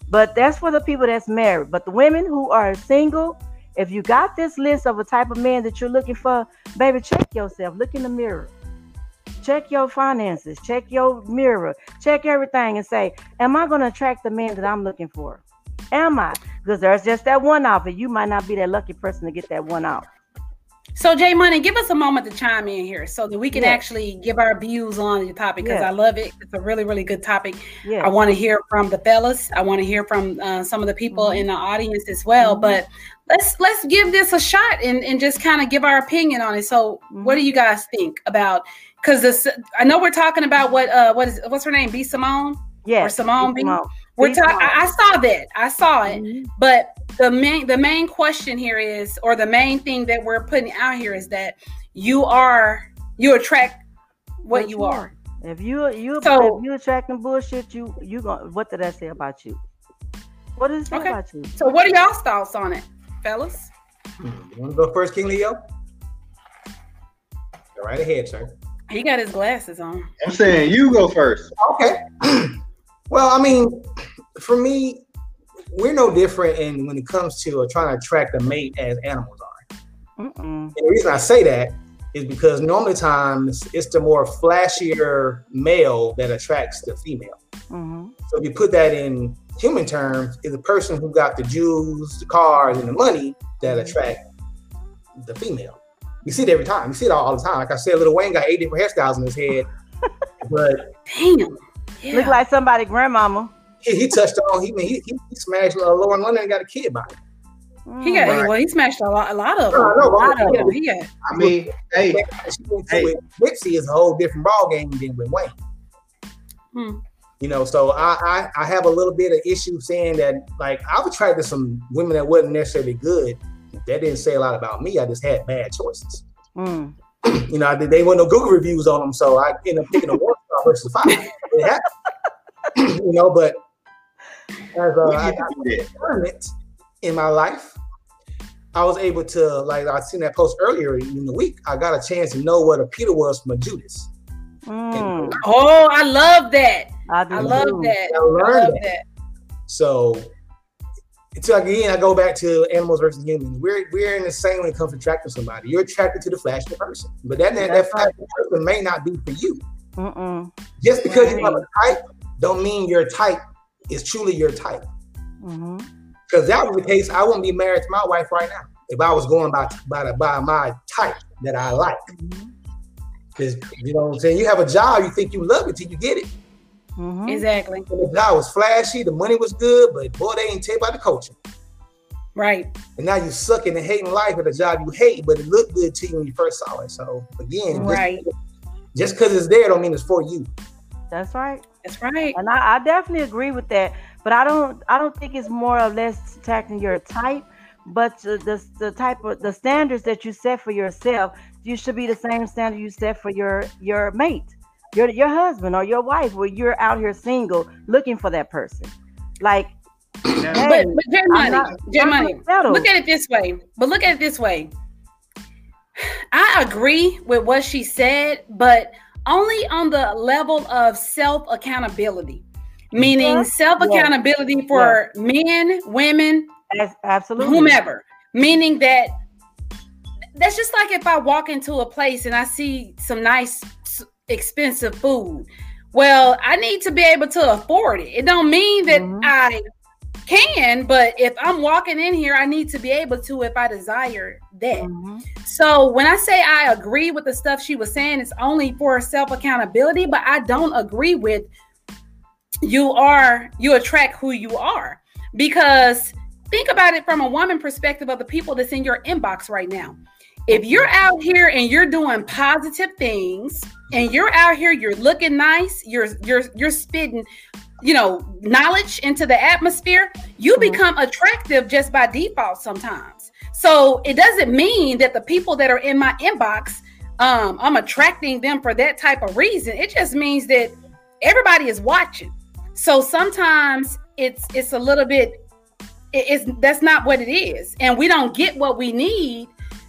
But that's for the people that's married. But the women who are single, if you got this list of a type of man that you're looking for, baby, check yourself. Look in the mirror. Check your finances. Check your mirror. Check everything and say, Am I going to attract the man that I'm looking for? Am I? Because there's just that one off, and you might not be that lucky person to get that one off. So Jay Money, give us a moment to chime in here so that we can actually give our views on the topic because I love it. It's a really, really good topic. I want to hear from the fellas. I want to hear from uh, some of the people mm-hmm. in the audience as well. Mm-hmm. But let's let's give this a shot and, and just kind of give our opinion on it. So mm-hmm. what do you guys think about because this I know we're talking about what uh what is what's her name? B Simone? Yeah. Or Simone B. Simone. We're talking I, I saw that. I saw it. Mm-hmm. But the main the main question here is, or the main thing that we're putting out here is that you are you attract what, what you are. If you you so, if you attracting bullshit, you you going what did I say about you? What did it say okay. about you? So what are y'all's thoughts on it, fellas? You want to go first, King Leo? Go right ahead, sir. He got his glasses on. I'm saying you go first. Okay. [CLEARS THROAT] well, I mean, for me, we're no different in when it comes to uh, trying to attract a mate as animals are. the reason I say that is because normally times it's the more flashier male that attracts the female. Mm-hmm. So if you put that in human terms, is the person who got the jewels, the cars, and the money that mm-hmm. attract the female. You see it every time. You see it all, all the time. Like I said, Lil Wayne got eight different hairstyles in his head, [LAUGHS] but damn, yeah. look like somebody grandmama he, he touched on. He he, he smashed uh, Lauren London and got a kid by it. He got right. well. He smashed a lot, a lot of them. No, no, a lot of them. Yeah. I mean, hey, hey. With Nipsey is a whole different ball game than with Wayne. Hmm. You know, so I, I I have a little bit of issue saying that like I've attracted some women that wasn't necessarily good. That didn't say a lot about me. I just had bad choices. Hmm. [CLEARS THROAT] You know, I, they weren't no Google reviews on them, so I ended up picking a one star versus five. [CLEARS THROAT] you know, but as uh, I got in my life, I was able to like I seen that post earlier in the week. I got a chance to know what a Peter was from a Judas. Mm. Oh, I love that. I, I love that. I, I love that. that. So it's again, I go back to animals versus humans. We're we're in the same when it comes to attracting somebody. You're attracted to the flashy person, but that that, that flashy person may not be for you. Mm-mm. Just because you have a type, don't mean your type is truly your type. Because mm-hmm. that was the case, I wouldn't be married to my wife right now if I was going by by, by my type that I like. Because mm-hmm. you know what I'm saying. You have a job, you think you love it till you get it. Mm-hmm. Exactly. And the job was flashy, the money was good, but boy, they ain't tell about the coaching. Right. And now you sucking and hating life at a job you hate, but it looked good to you when you first saw it. So again, right. Just because it's there don't mean it's for you. That's right. That's right. And I, I, definitely agree with that. But I don't I don't think it's more or less attacking your type, but the, the, the type of the standards that you set for yourself, you should be the same standard you set for your your mate, your your husband or your wife, where you're out here single looking for that person. Like hey, but, but Money, J Money, look at it this way. But look at it this way. [SIGHS] I agree with what she said, but only on the level of self accountability, meaning self accountability for men, women, absolutely, whomever. Meaning that that's just like if I walk into a place and I see some nice, expensive food. Well, I need to be able to afford it. It don't mean that mm-hmm. I can, but if I'm walking in here, I need to be able to if I desire that. Mm-hmm. So when I say I agree with the stuff she was saying, it's only for self accountability, but I don't agree with you are you attract who you are because think about it from a woman perspective of the people that's in your inbox right now. If you're out here and you're doing positive things and you're out here, you're looking nice, you're you're you're spitting you know, knowledge into the atmosphere, you become attractive just by default sometimes. So it doesn't mean that the people that are in my inbox, um, I'm attracting them for that type of reason. It just means that everybody is watching. So sometimes it's it's a little bit it's that's not what it is. And we don't get what we need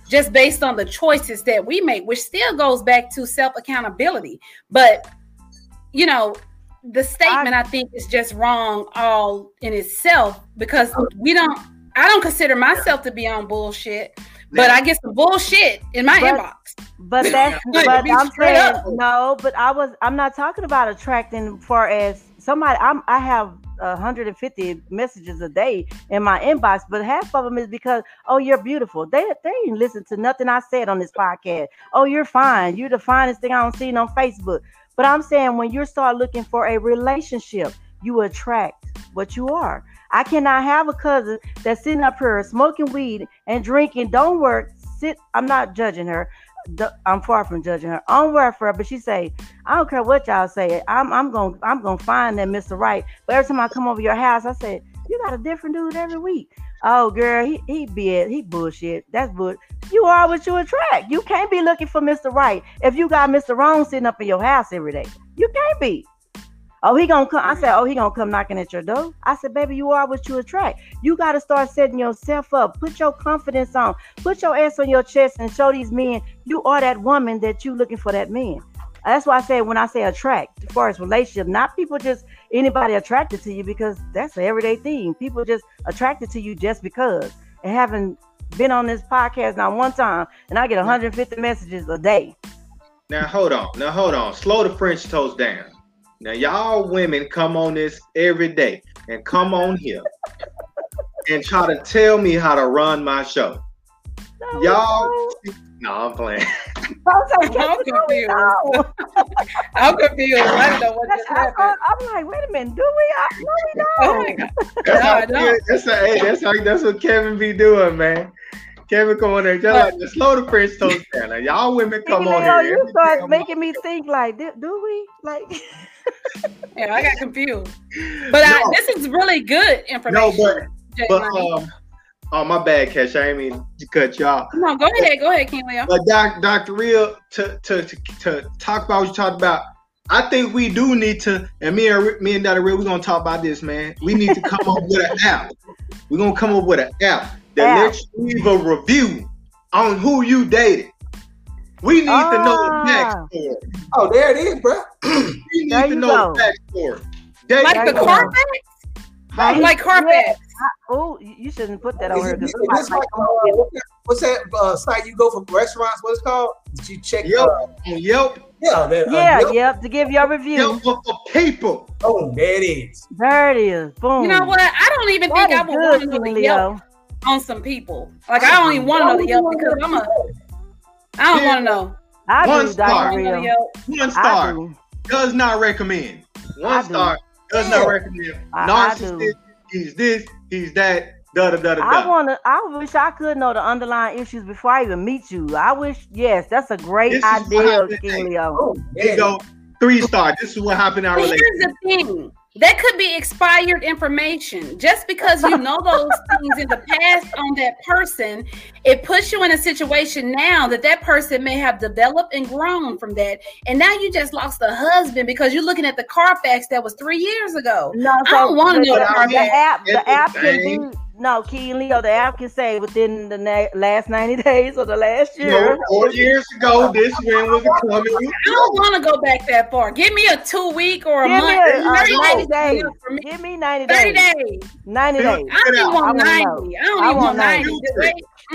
just based on the choices that we make, which still goes back to self accountability. But you know, the statement I, I, think is just wrong all in itself because we don't. I don't consider myself to be on bullshit, but I get some bullshit in my but, inbox. But that's but I'm saying up. no. But I was. I'm not talking about attracting. Far as somebody, I'm. I have 150 messages a day in my inbox, but half of them is because, oh, you're beautiful. They they didn't listen to nothing I said on this podcast. Oh, you're fine. You're the finest thing I don't see on Facebook. But I'm saying when you start looking for a relationship, you attract what you are. I cannot have a cousin that's sitting up here smoking weed and drinking, don't work, sit. I'm not judging her. I'm far from judging her on her, but she say, I don't care what y'all say. I'm I'm gonna I'm gonna find that Mr. Right. But every time I come over your house, I say, You got a different dude every week. Oh girl, he he be it, he bullshit. That's bull. You are what you attract. You can't be looking for Mr. Right if you got Mr. Wrong sitting up in your house every day. You can't be. Oh, he gonna come. I said, oh, he gonna come knocking at your door. I said, baby, you are what you attract. You gotta start setting yourself up. Put your confidence on. Put your ass on your chest and show these men you are that woman that you looking for that man. That's why I say when I say attract, as far as relationship, not people just anybody attracted to you because that's an everyday thing. People just attracted to you just because and haven't been on this podcast now one time, and I get 150 messages a day. Now hold on. Now hold on. Slow the French toast down. Now, y'all women come on this every day and come on here [LAUGHS] and try to tell me how to run my show. No, y'all, no, no I'm playing. I'm confused. [LAUGHS] I'm confused. I don't know what just happened. I'm like, wait a minute, do we? I, no, we [LAUGHS] don't. Oh that's, how, that's, how, that's, how, that's what Kevin be doing, man. Kevin come on there, just like the slow the French toast down. Now, y'all women come on here. You start making me think like, do, do we? Like yeah, I got confused. [LAUGHS] But no. I, this is really good information. No, but, but um, oh my bad, Cash. I didn't mean to cut y'all. No, go ahead, go ahead, King Leo. But Doc, Dr. Real, to, to to to talk about what you talked about. I think we do need to, and me and me and Dr. Real, we're gonna talk about this, man. We need to come up with an app. We're gonna come up with an app that app. lets you leave a review on who you dated. We need to know the ah. backstory. Oh, there it is, bro. [CLEARS THROAT] we need to know go. the backstory. Like the carpet. Like, like Carfax. Oh, you shouldn't put that on here. Like, uh, what's that uh, site you go for restaurants? What's it called? Did you check Yelp? Uh, Yelp. Yeah, that, uh, yeah, Yelp. yep. To give your review. Yelp for people. Oh, there it is. There it is. Boom. You know what? I don't even that think I would want to know the Yelp on some people. Like I don't even want to know the Yelp because I'm a I don't want to know. I one do, star. One star. Does not recommend. One I star. Does not recommend. I, Narcissist. He's this. He's that. Da, da, da, da, I want to. I wish I could know the underlying issues before I even meet you. I wish. Yes, that's a great this idea, King Leo. Oh, you go three star. This is what happened in our relationship. Here's the thing. That could be expired information. Just because you know [LAUGHS] those things in the past on that person, it puts you in a situation now that that person may have developed and grown from that. And now you just lost a husband because you're looking at the Carfax that was three years ago. No, so I don't want to know the, the, uh, the app. The app can be no, Key and Leo, the app can say within the na- last 90 [LAUGHS] days or the last year. No, four years ago, this man was coming. I don't want to go back that far. Give me a two week or a Give month. Me a, 30 uh, days. days. Give me 90 days. 30 days. 90 days. I don't want 90. I don't even want 90.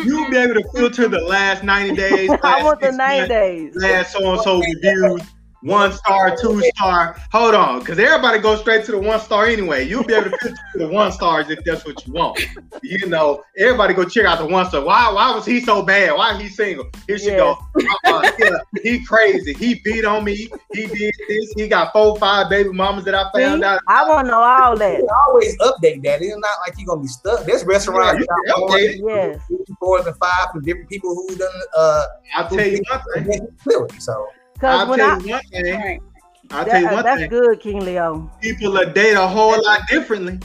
You'll be able to filter the last 90 days. [LAUGHS] I want the 90 days. Last so and so reviews one star, two star. Hold on, because everybody goes straight to the one star anyway. You'll be able to fit to the one stars if that's what you want. You know, everybody go check out the one star. Why? Why was he so bad? Why he single? Here she go. Uh, yeah, he crazy. He beat on me. He did this. He got four, five baby mamas that I found See, out. I want to know all that. You always update that. It's not like you're gonna be stuck. This restaurant, yeah, you got more, yes. four than five from different people who done. Uh, I'll tell you one thing. So. I'll tell I, you one thing. I'll that, tell you one that's thing. good, King Leo. People are date a whole lot differently.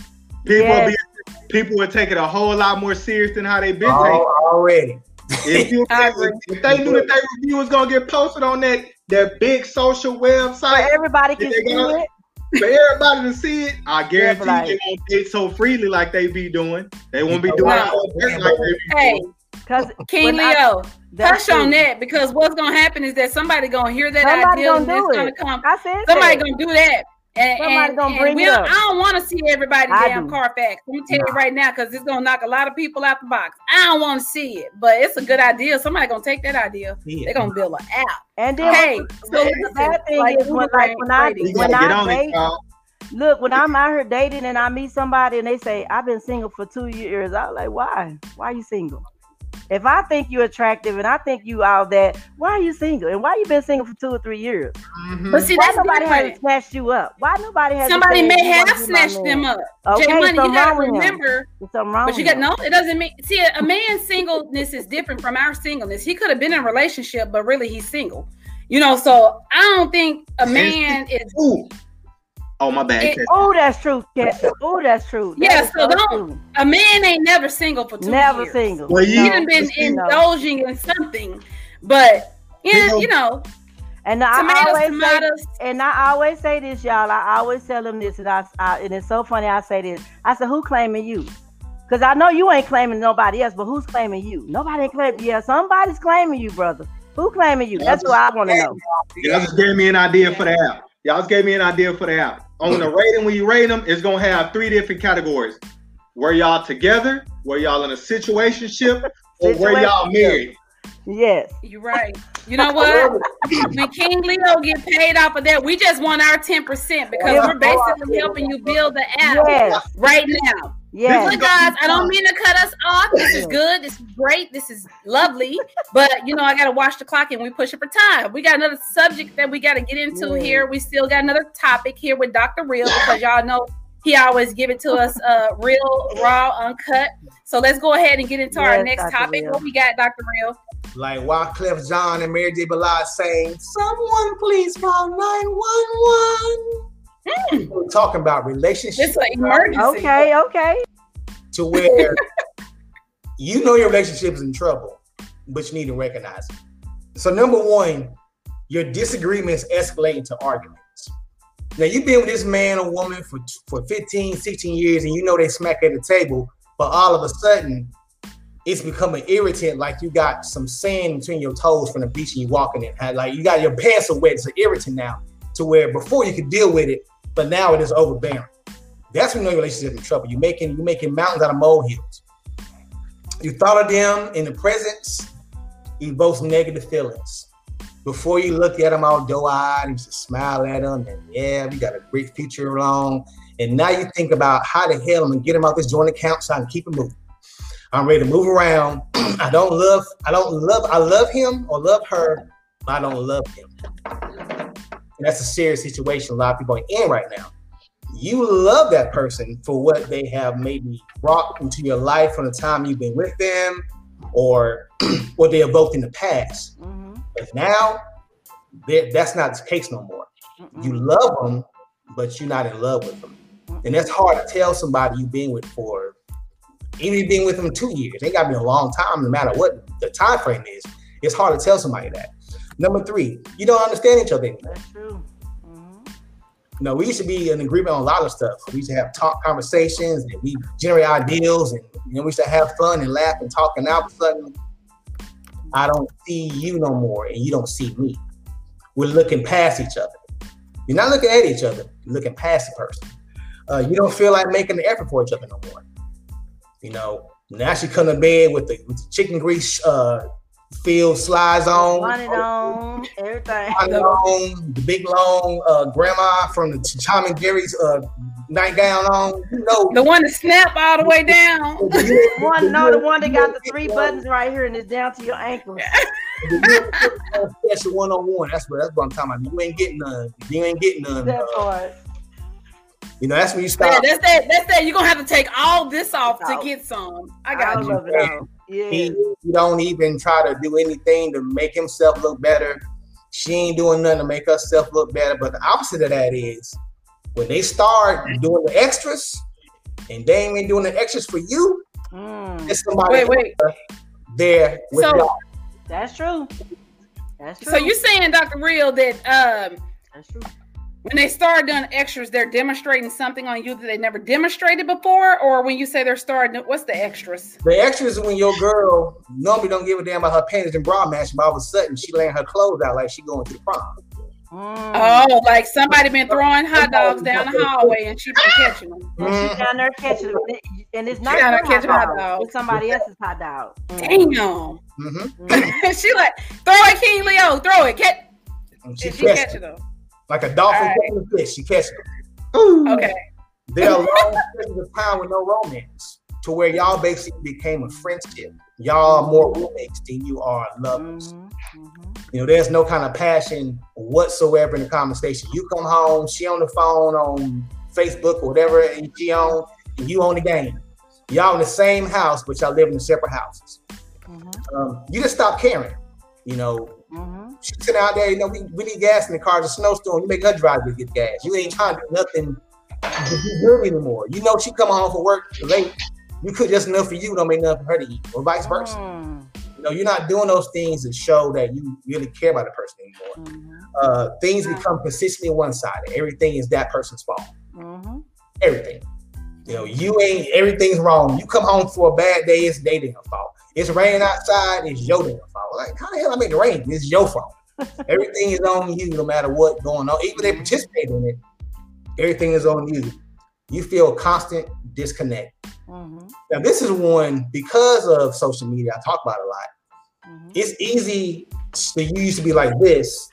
People yes. be people would take it a whole lot more serious than how they've been taking. Oh, already. If, you, [LAUGHS] if, they knew that their review was gonna get posted on that that big social So website everybody can They see got- it. for everybody to see it, I guarantee like- they won't date so freely like they be doing. They won't be doing No. it all day like they be Hey, doing. Cause King when I- Leo, that's touch on that because what's gonna happen is that somebody gonna hear that Somebody idea gonna and it's do gonna come. I said Somebody that. gonna do that. And, Somebody and, gonna bring we up. I don't want to see everybody I damn do. Carfax. I'm gonna tell you right now because it's gonna knock a lot of people out the box. I don't want to see it, but it's a good idea. Somebody gonna take that idea. They're gonna build an app. And then Hey, so the bad thing like is when, like when I when I on it, date, look when I'm out here dating and I meet somebody and they say I've been single for two years, I'm like, why? Why are you single? If I think you're attractive and I think you all that, why are you single? And why you been single for two or three years? Mhm. But see, Why that's nobody different. hasn't snatched you up? Why nobody has? Somebody may have snatched them up. Okay, Jay Money, you gotta wrong with him. remember. Something wrong. But you got no, it doesn't mean see a man's singleness is different from our singleness. He could have been in a relationship, but really he's single. You know, so I don't think a man is Ooh. Oh my bad. It- Oh, that's true, Kesha. Oh, that's true. That Yeah, so don't- true. a man ain't never single for two Never years. single. Well, you- He No. done been No. indulging in something, but yeah, You know- you know, And I tomatoes, always say, and I always say this, y'all. I always tell them this, and I, I and it's so funny. I say this. I said, "Who claiming you?" Because I know you ain't claiming nobody else, but who's claiming you? Nobody ain't claiming. Yeah, somebody's claiming you, brother. Who claiming you? That's what I want to know. Y'all just gave me an idea for the app. Y'all just gave me an idea for the app. On the rating, when you rate them, it's gonna have three different categories: where y'all together, where y'all in a situationship, or where y'all married. Yes. You're right. You know what? when King Leo get paid off of that, we just want our 10% because Yeah. we're basically helping you build the app Yes. right now. Yes. Look, guys, I don't mean to cut us off. This is good. This is great. This is lovely. But you know, I gotta watch the clock and we push it for time. We got another subject that we gotta get into Yeah. here. We still got another topic here with Dr. Real because y'all know he always give it to us uh real, raw, uncut. So let's go ahead and get into our next Dr. topic. Real. What we got, Dr. Real? Like Wyclef Jean and Mary J. Blige saying, "Someone please call 911." We're talking about relationships It's an emergency. Okay. Okay. To where you know your relationship is in trouble, but you need to recognize it. So, number one, your disagreements escalate into arguments. Now, you've been with this man or woman for, for 15, 16 years, and you know they smack at the table, but all of a sudden, it's becoming irritant, like you got some sand between your toes from the beach and you walking in. Like you got your pants are wet, it's an irritant now, to where before you could deal with it, but now it is overbearing. That's when you know your relationship in trouble. You're making you're making mountains out of molehills. You thought of them in the presence, evokes negative feelings. Before you look at them all doe-eyed, you just smile at them, and yeah, we got a great future along. And now you think about how the hell I'm gonna get him out this joint account so I can keep it moving. I'm ready to move around. [CLEARS THROAT] I don't love, I don't love, I love him or love her, but I don't love him. And that's a serious situation a lot of people are in right now you love that person for what they have maybe brought into your life from the time you've been with them or [CLEARS THROAT] what they evoked in the past. Mhm. But now, that's not the case no more. Mm-mm. You love them, but you're not in love with them. And that's hard to tell somebody you've been with for, even if you've been with them two years. They got to be a long time, no matter what the time frame is. It's hard to tell somebody that. Number three, you don't understand each other anymore. That's true. You know, we used to be in agreement on a lot of stuff. We used to have talk conversations and we generate ideals and you know, we used to have fun and laugh and talk. And all of a sudden, I don't see you no more and you don't see me. We're looking past each other. You're not looking at each other, you're looking past the person. Uh, you don't feel like making the effort for each other no more. You know, now she come to bed with the, with the chicken grease uh, filled slides on. Want on everything. I the big long uh, grandma from the Tom and Jerry's uh, nightgown on. You know, The one that snap all the way down. [LAUGHS] One, no, the one that got the three buttons right here and it's down to your ankles. Special one on one. That's what that's what I'm talking about. You ain't getting none. You ain't getting none. That uh, part. you know, that's when you Yeah, stop. that's that. That's that. You're gonna have to take all this off to get some. I I got you. Love. He, he don't even try to do anything to make himself look better. She ain't doing nothing to make herself look better. But the opposite of that is when they start doing the extras, and they ain't been doing the extras for you, Mm, it's somebody Wait, wait. there with So- y'all. that's true. That's true. So you're saying, Dr. Real, that um, That's true. When they start doing extras, they're demonstrating something on you that they never demonstrated before, or when you say they're starting, what's the extras? The extras is when your girl normally don't give a damn about her panties and bra match, but all of a sudden she laying her clothes out like she going to the prom. Mm. Oh, like somebody been throwing hot dogs down the hallway and she been catching them. And Mhm. she's down there catching them, and it's not She down there your catching hot hot dog. dogs. It's somebody else's hot dog. Mm. Damn. Mhm. Mm. [LAUGHS] she like throw it, King Leo, throw it, catch. And she, And she catching catching them. Them. like a dolphin All right. catching a fish. She catching them. Ooh. Okay. There are long stretches of time with no romance, to where y'all basically became a friendship. Y'all are more roommates than you are lovers. Mhm, mhm. You know, there's no kind of passion whatsoever in the conversation. You come home, she on the phone on Facebook or whatever, and she on, and you on the game. Y'all in the same house, but y'all live in separate houses. Mhm, Um, you just stop caring. You know, mhm. She's sitting out there, you know, we, we need gas in the car, it's a snowstorm. You make her drive to get gas. You ain't trying to do nothing to be good anymore. You know, she coming home from work late. You cook just enough for you, don't make enough for her to eat, or vice versa. Mm, You know, you're not doing those things that show that you really care about the person anymore. mhm, Uh, things become consistently one-sided. Everything is that person's fault. mhm. Everything. You know, you ain't everything's wrong. You come home for a bad day, it's their damn fault. It's raining outside, it's your damn fault. Like, how the hell I make it rain? It's your fault. [LAUGHS] everything is on you, no matter what going on. Even if they participate in it, everything is on you. You feel constant disconnect. Mhm, Now, this is one because of social media. I talk about a lot. mhm. It's easy. So you used to be like this,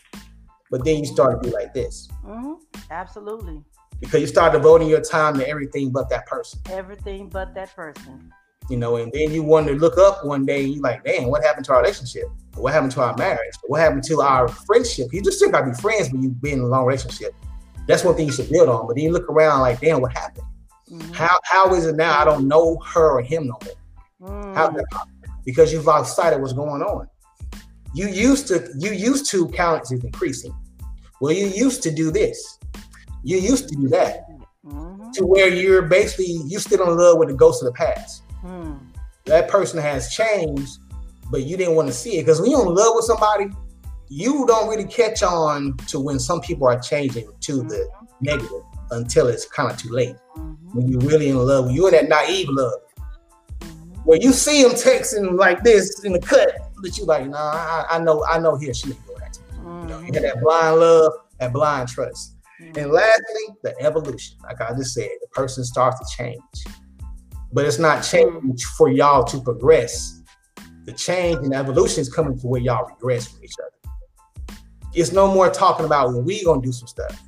but then you start to be like this Mhm. Absolutely. because you start devoting your time to everything but that person. Everything but that person. You know, and then you want to look up one day and you like, damn, what happened to our relationship? What happened to our marriage? What happened to our friendship? You just still gotta be friends when you've been in a long relationship. That's one thing you should build on. But then you look around like, damn, what happened? Mhm, How how is it now? I don't know her or him no more. How mm, that? Because you've lost sight of what's going on. You used to you used to count is increasing. Well, you used to do this. You used to do that. mhm, To where you're basically you still in love with the ghost of the past. That person has changed, but you didn't want to see it. Because when you're in love with somebody, you don't really catch on to when some people are changing to the negative until it's kind of too late. Mhm, When you're really in love, when you're in that naive love, mhm. where you see them texting like this in the cut, but you like, nah, I, I know, I know here she ain't doing that. to me. You know, you got that blind love, that blind trust. And lastly, the evolution. Like I just said, the person starts to change. But it's not hmm. change for y'all to progress. The change and evolution is coming to where y'all regress from each other. It's no more talking about well, we gonna do some stuff.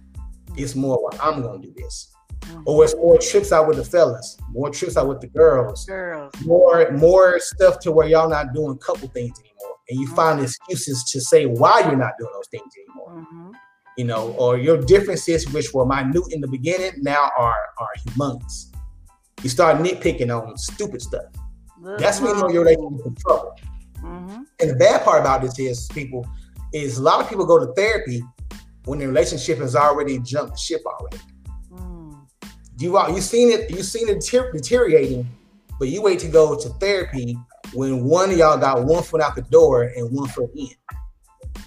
It's more well, I'm gonna do this. Mm-hmm. Or it's more trips out with the fellas, more trips out with the girls, Girls. more more stuff to where y'all not doing couple things anymore. And you find mm-hmm. excuses to say why you're not doing those things anymore Mhm, you know, or your differences, which were minute in the beginning, now are are humongous. You start nitpicking on stupid stuff. Little That's when you know your relationship is in trouble. Mhm, And the bad part about this is, people, is a lot of people go to therapy when the relationship has already jumped the ship already. mm. You all you seen it, you seen it deter- deteriorating, but you wait to go to therapy when one of y'all got one foot out the door and one foot in.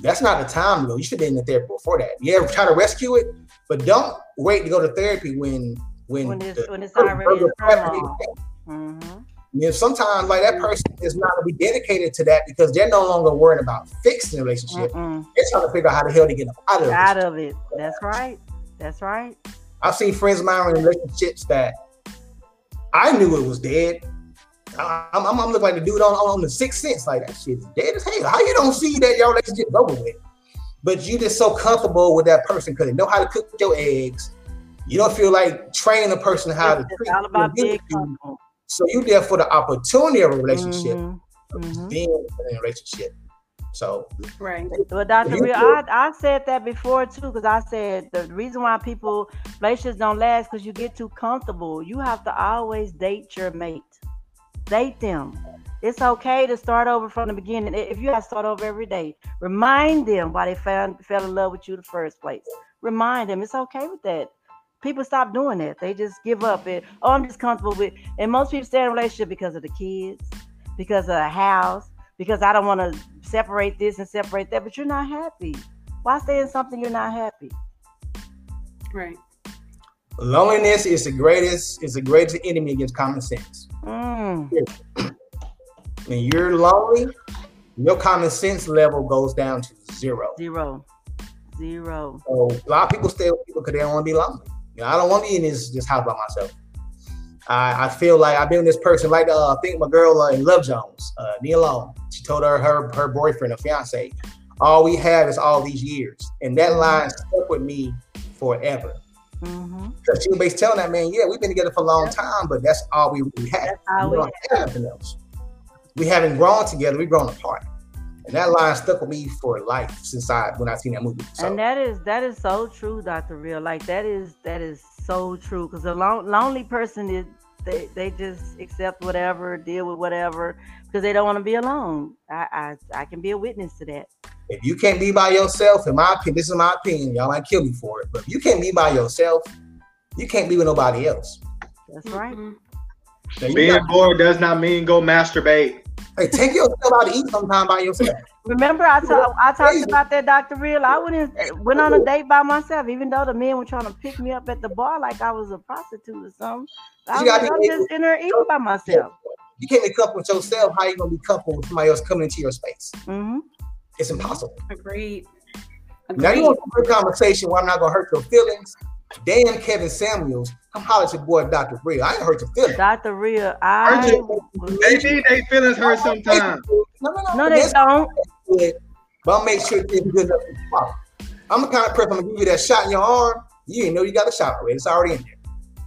That's not the time though. You should have been in the therapy before that. You ever try to rescue it, but don't wait to go to therapy when when, When it's the- when it's already in property- turmoil. Mhm, you know, sometimes like that person is not gonna be dedicated to that because they're no longer worried about fixing the relationship. mm-mm. They're trying to figure out how the hell to get out of it. Out of it. That's right. That's right. I've seen friends of mine in relationships that I knew it was dead. I- I'm, I'm, I'm looking like the dude on, on the sixth sense, like that shit is dead as hell. How you don't see that your relationship's over with? But you just so comfortable with that person because they know how to cook your eggs. You don't feel like training a person how to It's, treat all about you. being comfortable. So you there for the opportunity of a relationship, Mhm, mhm. being in a relationship. So Right. Well, Dr. Real, I, I said that before too, because I said the reason why people relationships don't last because you get too comfortable. You have to always date your mate. Date them. It's okay to start over from the beginning. If you have to start over every day, remind them why they found fell in love with you the first place. Remind them it's okay with that. People stop doing that. They just give up. It. Oh, I'm just comfortable with. And most people stay in a relationship because of the kids, because of the house, because I don't want to separate this and separate that. But you're not happy. Why stay in something you're not happy? Right. Loneliness is the greatest is the greatest enemy against common sense. Mm. When you're lonely, your common sense level goes down to zero. Zero. Zero. So a lot of people stay with people because they don't want to be lonely. You know, I don't want to be in this this house by myself. I, I feel like I've been this person, like uh, I think my girl uh, in Love Jones, uh, Nia Long. She told her her her boyfriend or fiance, all we have is all these years, and that line stuck with me forever. Mm-hmm. Because she was basically telling that man, yeah, we've been together for a long time, but that's all we really have. That's all we we don't have nothing else. We haven't grown together, we've grown apart. And that line stuck with me for life since I when I seen that movie. So And that is that is so true, Dr. Real. Like that is that is so true. Because a lon- lonely person is they they just accept whatever, deal with whatever, because they don't want to be alone. I, I I can be a witness to that. if you can't be by yourself, in my opinion, this is my opinion, y'all might kill me for it, but if you can't be by yourself, you can't be with nobody else. That's right. Mhm. Now, Being bored does not mean go masturbate. Hey, take yourself out to eat sometime by yourself. Remember, I talked I talked about that, Dr. Real. I went in, went on a date by myself, even though the men were trying to pick me up at the bar like I was a prostitute or something. I was gotta like, I'm just in there eating by myself. You can't be comfortable with yourself. How are you gonna be comfortable with somebody else coming into your space? hmm It's impossible. Agreed. Now you want a good conversation where I'm not gonna hurt your feelings. Damn, Kevin Samuels, come holler at your boy Dr. Real. I ain't hurt your feelings. Dr. Real, I Urgent. They need their feelings hurt sometimes. No, no, no. no, they don't. good, but I'll make sure it's good enough to swallow. I'm the kind of person I'm gonna give you that shot in your arm. You didn't know you got a shot already. It's already in there.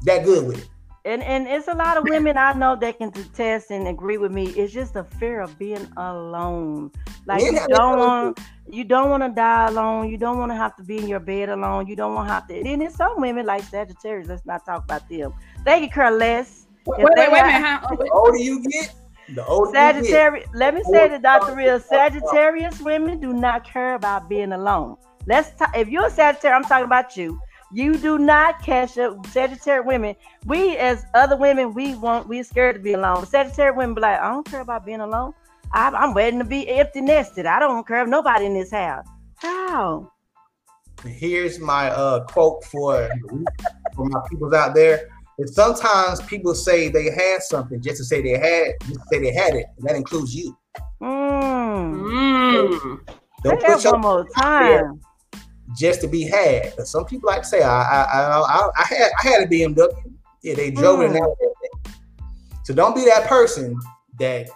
That good with it. And and it's a lot of women I know that can attest and agree with me. It's just a fear of being alone. Like you don't want you don't want to die alone. You don't want to have to be in your bed alone. You don't want to have to. And there's some women like Sagittarius. Let's not talk about them. They can care less. Wait, wait, wait a minute. How, The older you get, the older you get. Sagittarius. Let me say to Dr. Real, Sagittarius women do not care about being alone. Let's talk. If you're a Sagittarius, I'm talking about you. You do not catch up. Sagittarius women, we as other women, we want we're scared to be alone. But Sagittarius women be like, I don't care about being alone. I'm, I'm waiting to be empty nested. I don't care if nobody in this house. How? Here's my uh, quote for for my peoples out there. Is sometimes people say they had something just to say they had, just to say they had it, and that includes you. Mm. Mm. Don't Say put your one more [LAUGHS] time. Just to be had. But some people like to say, I, I, I, I, I had, I had a BMW. Yeah, they drove it. Mm. that- so don't be that person that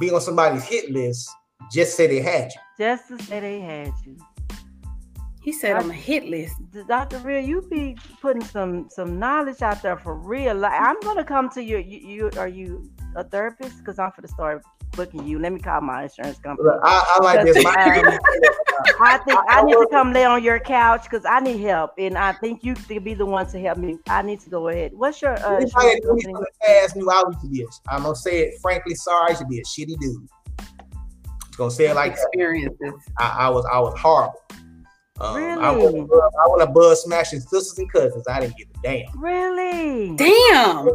be on somebody's hit list just to say they had you. Just to say they had you. He said on the hit list. Dr. Real, you be putting some some knowledge out there for real. Like I'm gonna come to you. You, you are you a therapist? Because I'm for to start booking you. Let me call my insurance company. Look, I, I like this. My, Um, [LAUGHS] I think I need to come lay on your couch because I need help, and I think you could be the one to help me. I need to go ahead. What's your uh, Anybody insurance that knew me company? from the past knew I used to be a, I'm gonna say it frankly, sorry, I used to be a shitty dude. Just gonna say it like that. experiences. I, I was I was horrible. Um, I Really? I want to buzz smashing sisters and cousins. I didn't give a damn. Really? Damn.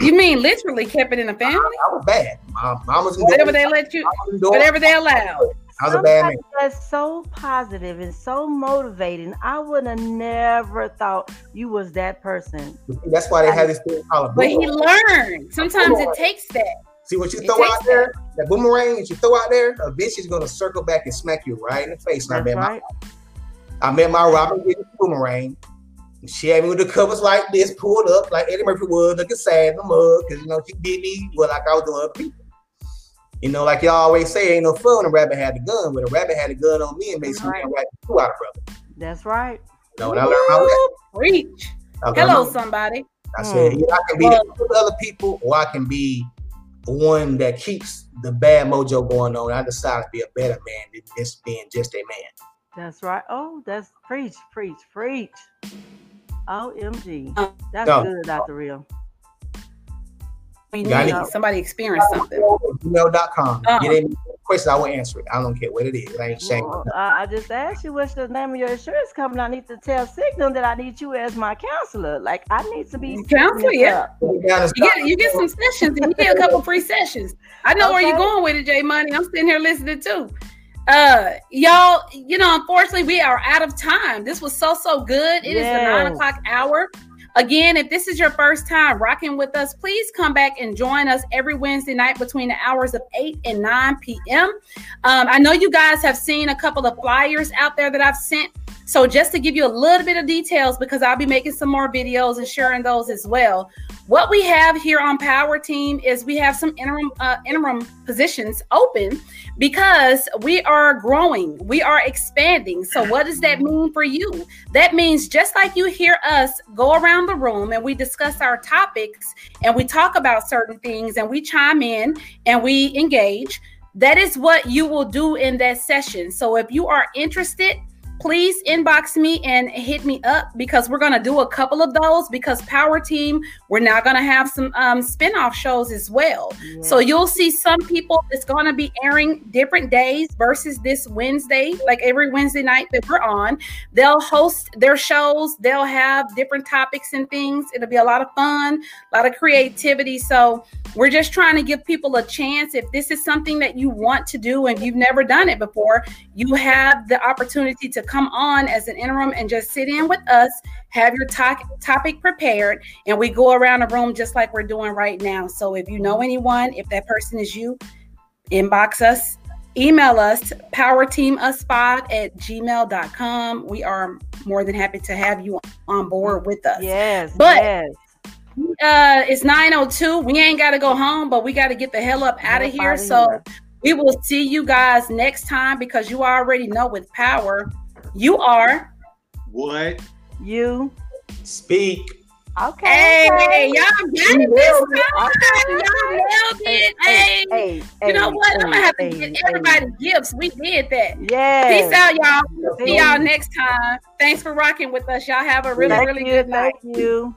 You mean literally kept it in the family? I was bad. My mama's Whatever they let you, whatever they allowed. I was a bad man. That's so positive and so motivating. I would have never thought you was that person. That's why they had this thing called a But he learned. Sometimes it takes that. See what you it throw out there, that boomerang that you throw out there, a bitch is gonna circle back and smack you right in the face. And I That's met right. My I met my Robin Williams boomerang. She had me with the covers like this, pulled up like Eddie Murphy was, looking sad in the mud, because you know she did me well like I was doing other people. You know, like y'all always say, ain't no fun when a rabbit had the gun. When a rabbit had a gun on me and made some Right. damn rabbit two out of brother. That's right. You know, and I learned my lesson. Preach. I Hello, my- somebody. I said, Hmm. either I can be the good other people, or I can be one that keeps the bad mojo going on. I decided to be a better man than just being just a man. That's right. Oh, that's preach, preach, preach. OMG. Uh, That's no. good, Dr. Real. We Got need it. somebody experienced something. Gmail.com. Uh-huh. Get in, question, I will answer it. I don't care what it is. I ain't shame. Well, I I just asked you what's the name of your insurance company. I need to tell Cigna that I need you as my counselor. Like I need to be Counselor, yeah. You You get you get some sessions and you get a couple free sessions. I know where you're going with it, J Money. I'm sitting here listening too. Uh y'all, you know, unfortunately, we are out of time. This was so so good. It is the nine o'clock hour. Again, if this is your first time rocking with us, please come back and join us every Wednesday night between the hours of 8 and 9 p.m. Um, I know you guys have seen a couple of flyers out there that I've sent. So, just to give you a little bit of details, because I'll be making some more videos and sharing those as well. What we have here on Power Team is we have some interim uh, interim positions open because we are growing, we are expanding. So, what does that mean for you? That means just like you hear us go around the room and we discuss our topics and we talk about certain things and we chime in and we engage. That is what you will do in that session. So, if you are interested, please inbox me and hit me up because we're going to do a couple of those because power team we're now going to have some um, spin-off shows as well. So you'll see some people it's going to be airing different days versus this wednesday like every wednesday night that we're on. They'll host their shows they'll have different topics and things. It'll be a lot of fun a lot of creativity. So we're just trying to give people a chance. If this is something that you want to do and you've never done it before you have the opportunity to come on as an interim and just sit in with us, have your to- topic prepared, and we go around the room just like we're doing right now. So if you know anyone, if that person is you, inbox us, email us, powerteamuspod at gmail.com. We are more than happy to have you on board with us. Yes, But- yes. Uh, it's 902. We ain't got to go home, but we got to get the hell up out of here. So we will see you guys next time because you already know with power, you are. What? you Speak. okay? Hey, okay. y'all got it this time. Y'all nailed it. Hey, hey, you know hey, what? I'm gonna have to hey, get hey. everybody gifts. We did that. Yeah. Peace out, y'all. See y'all next time. Thanks for rocking with us. Y'all have a really, Thank really you, good night. Thank you.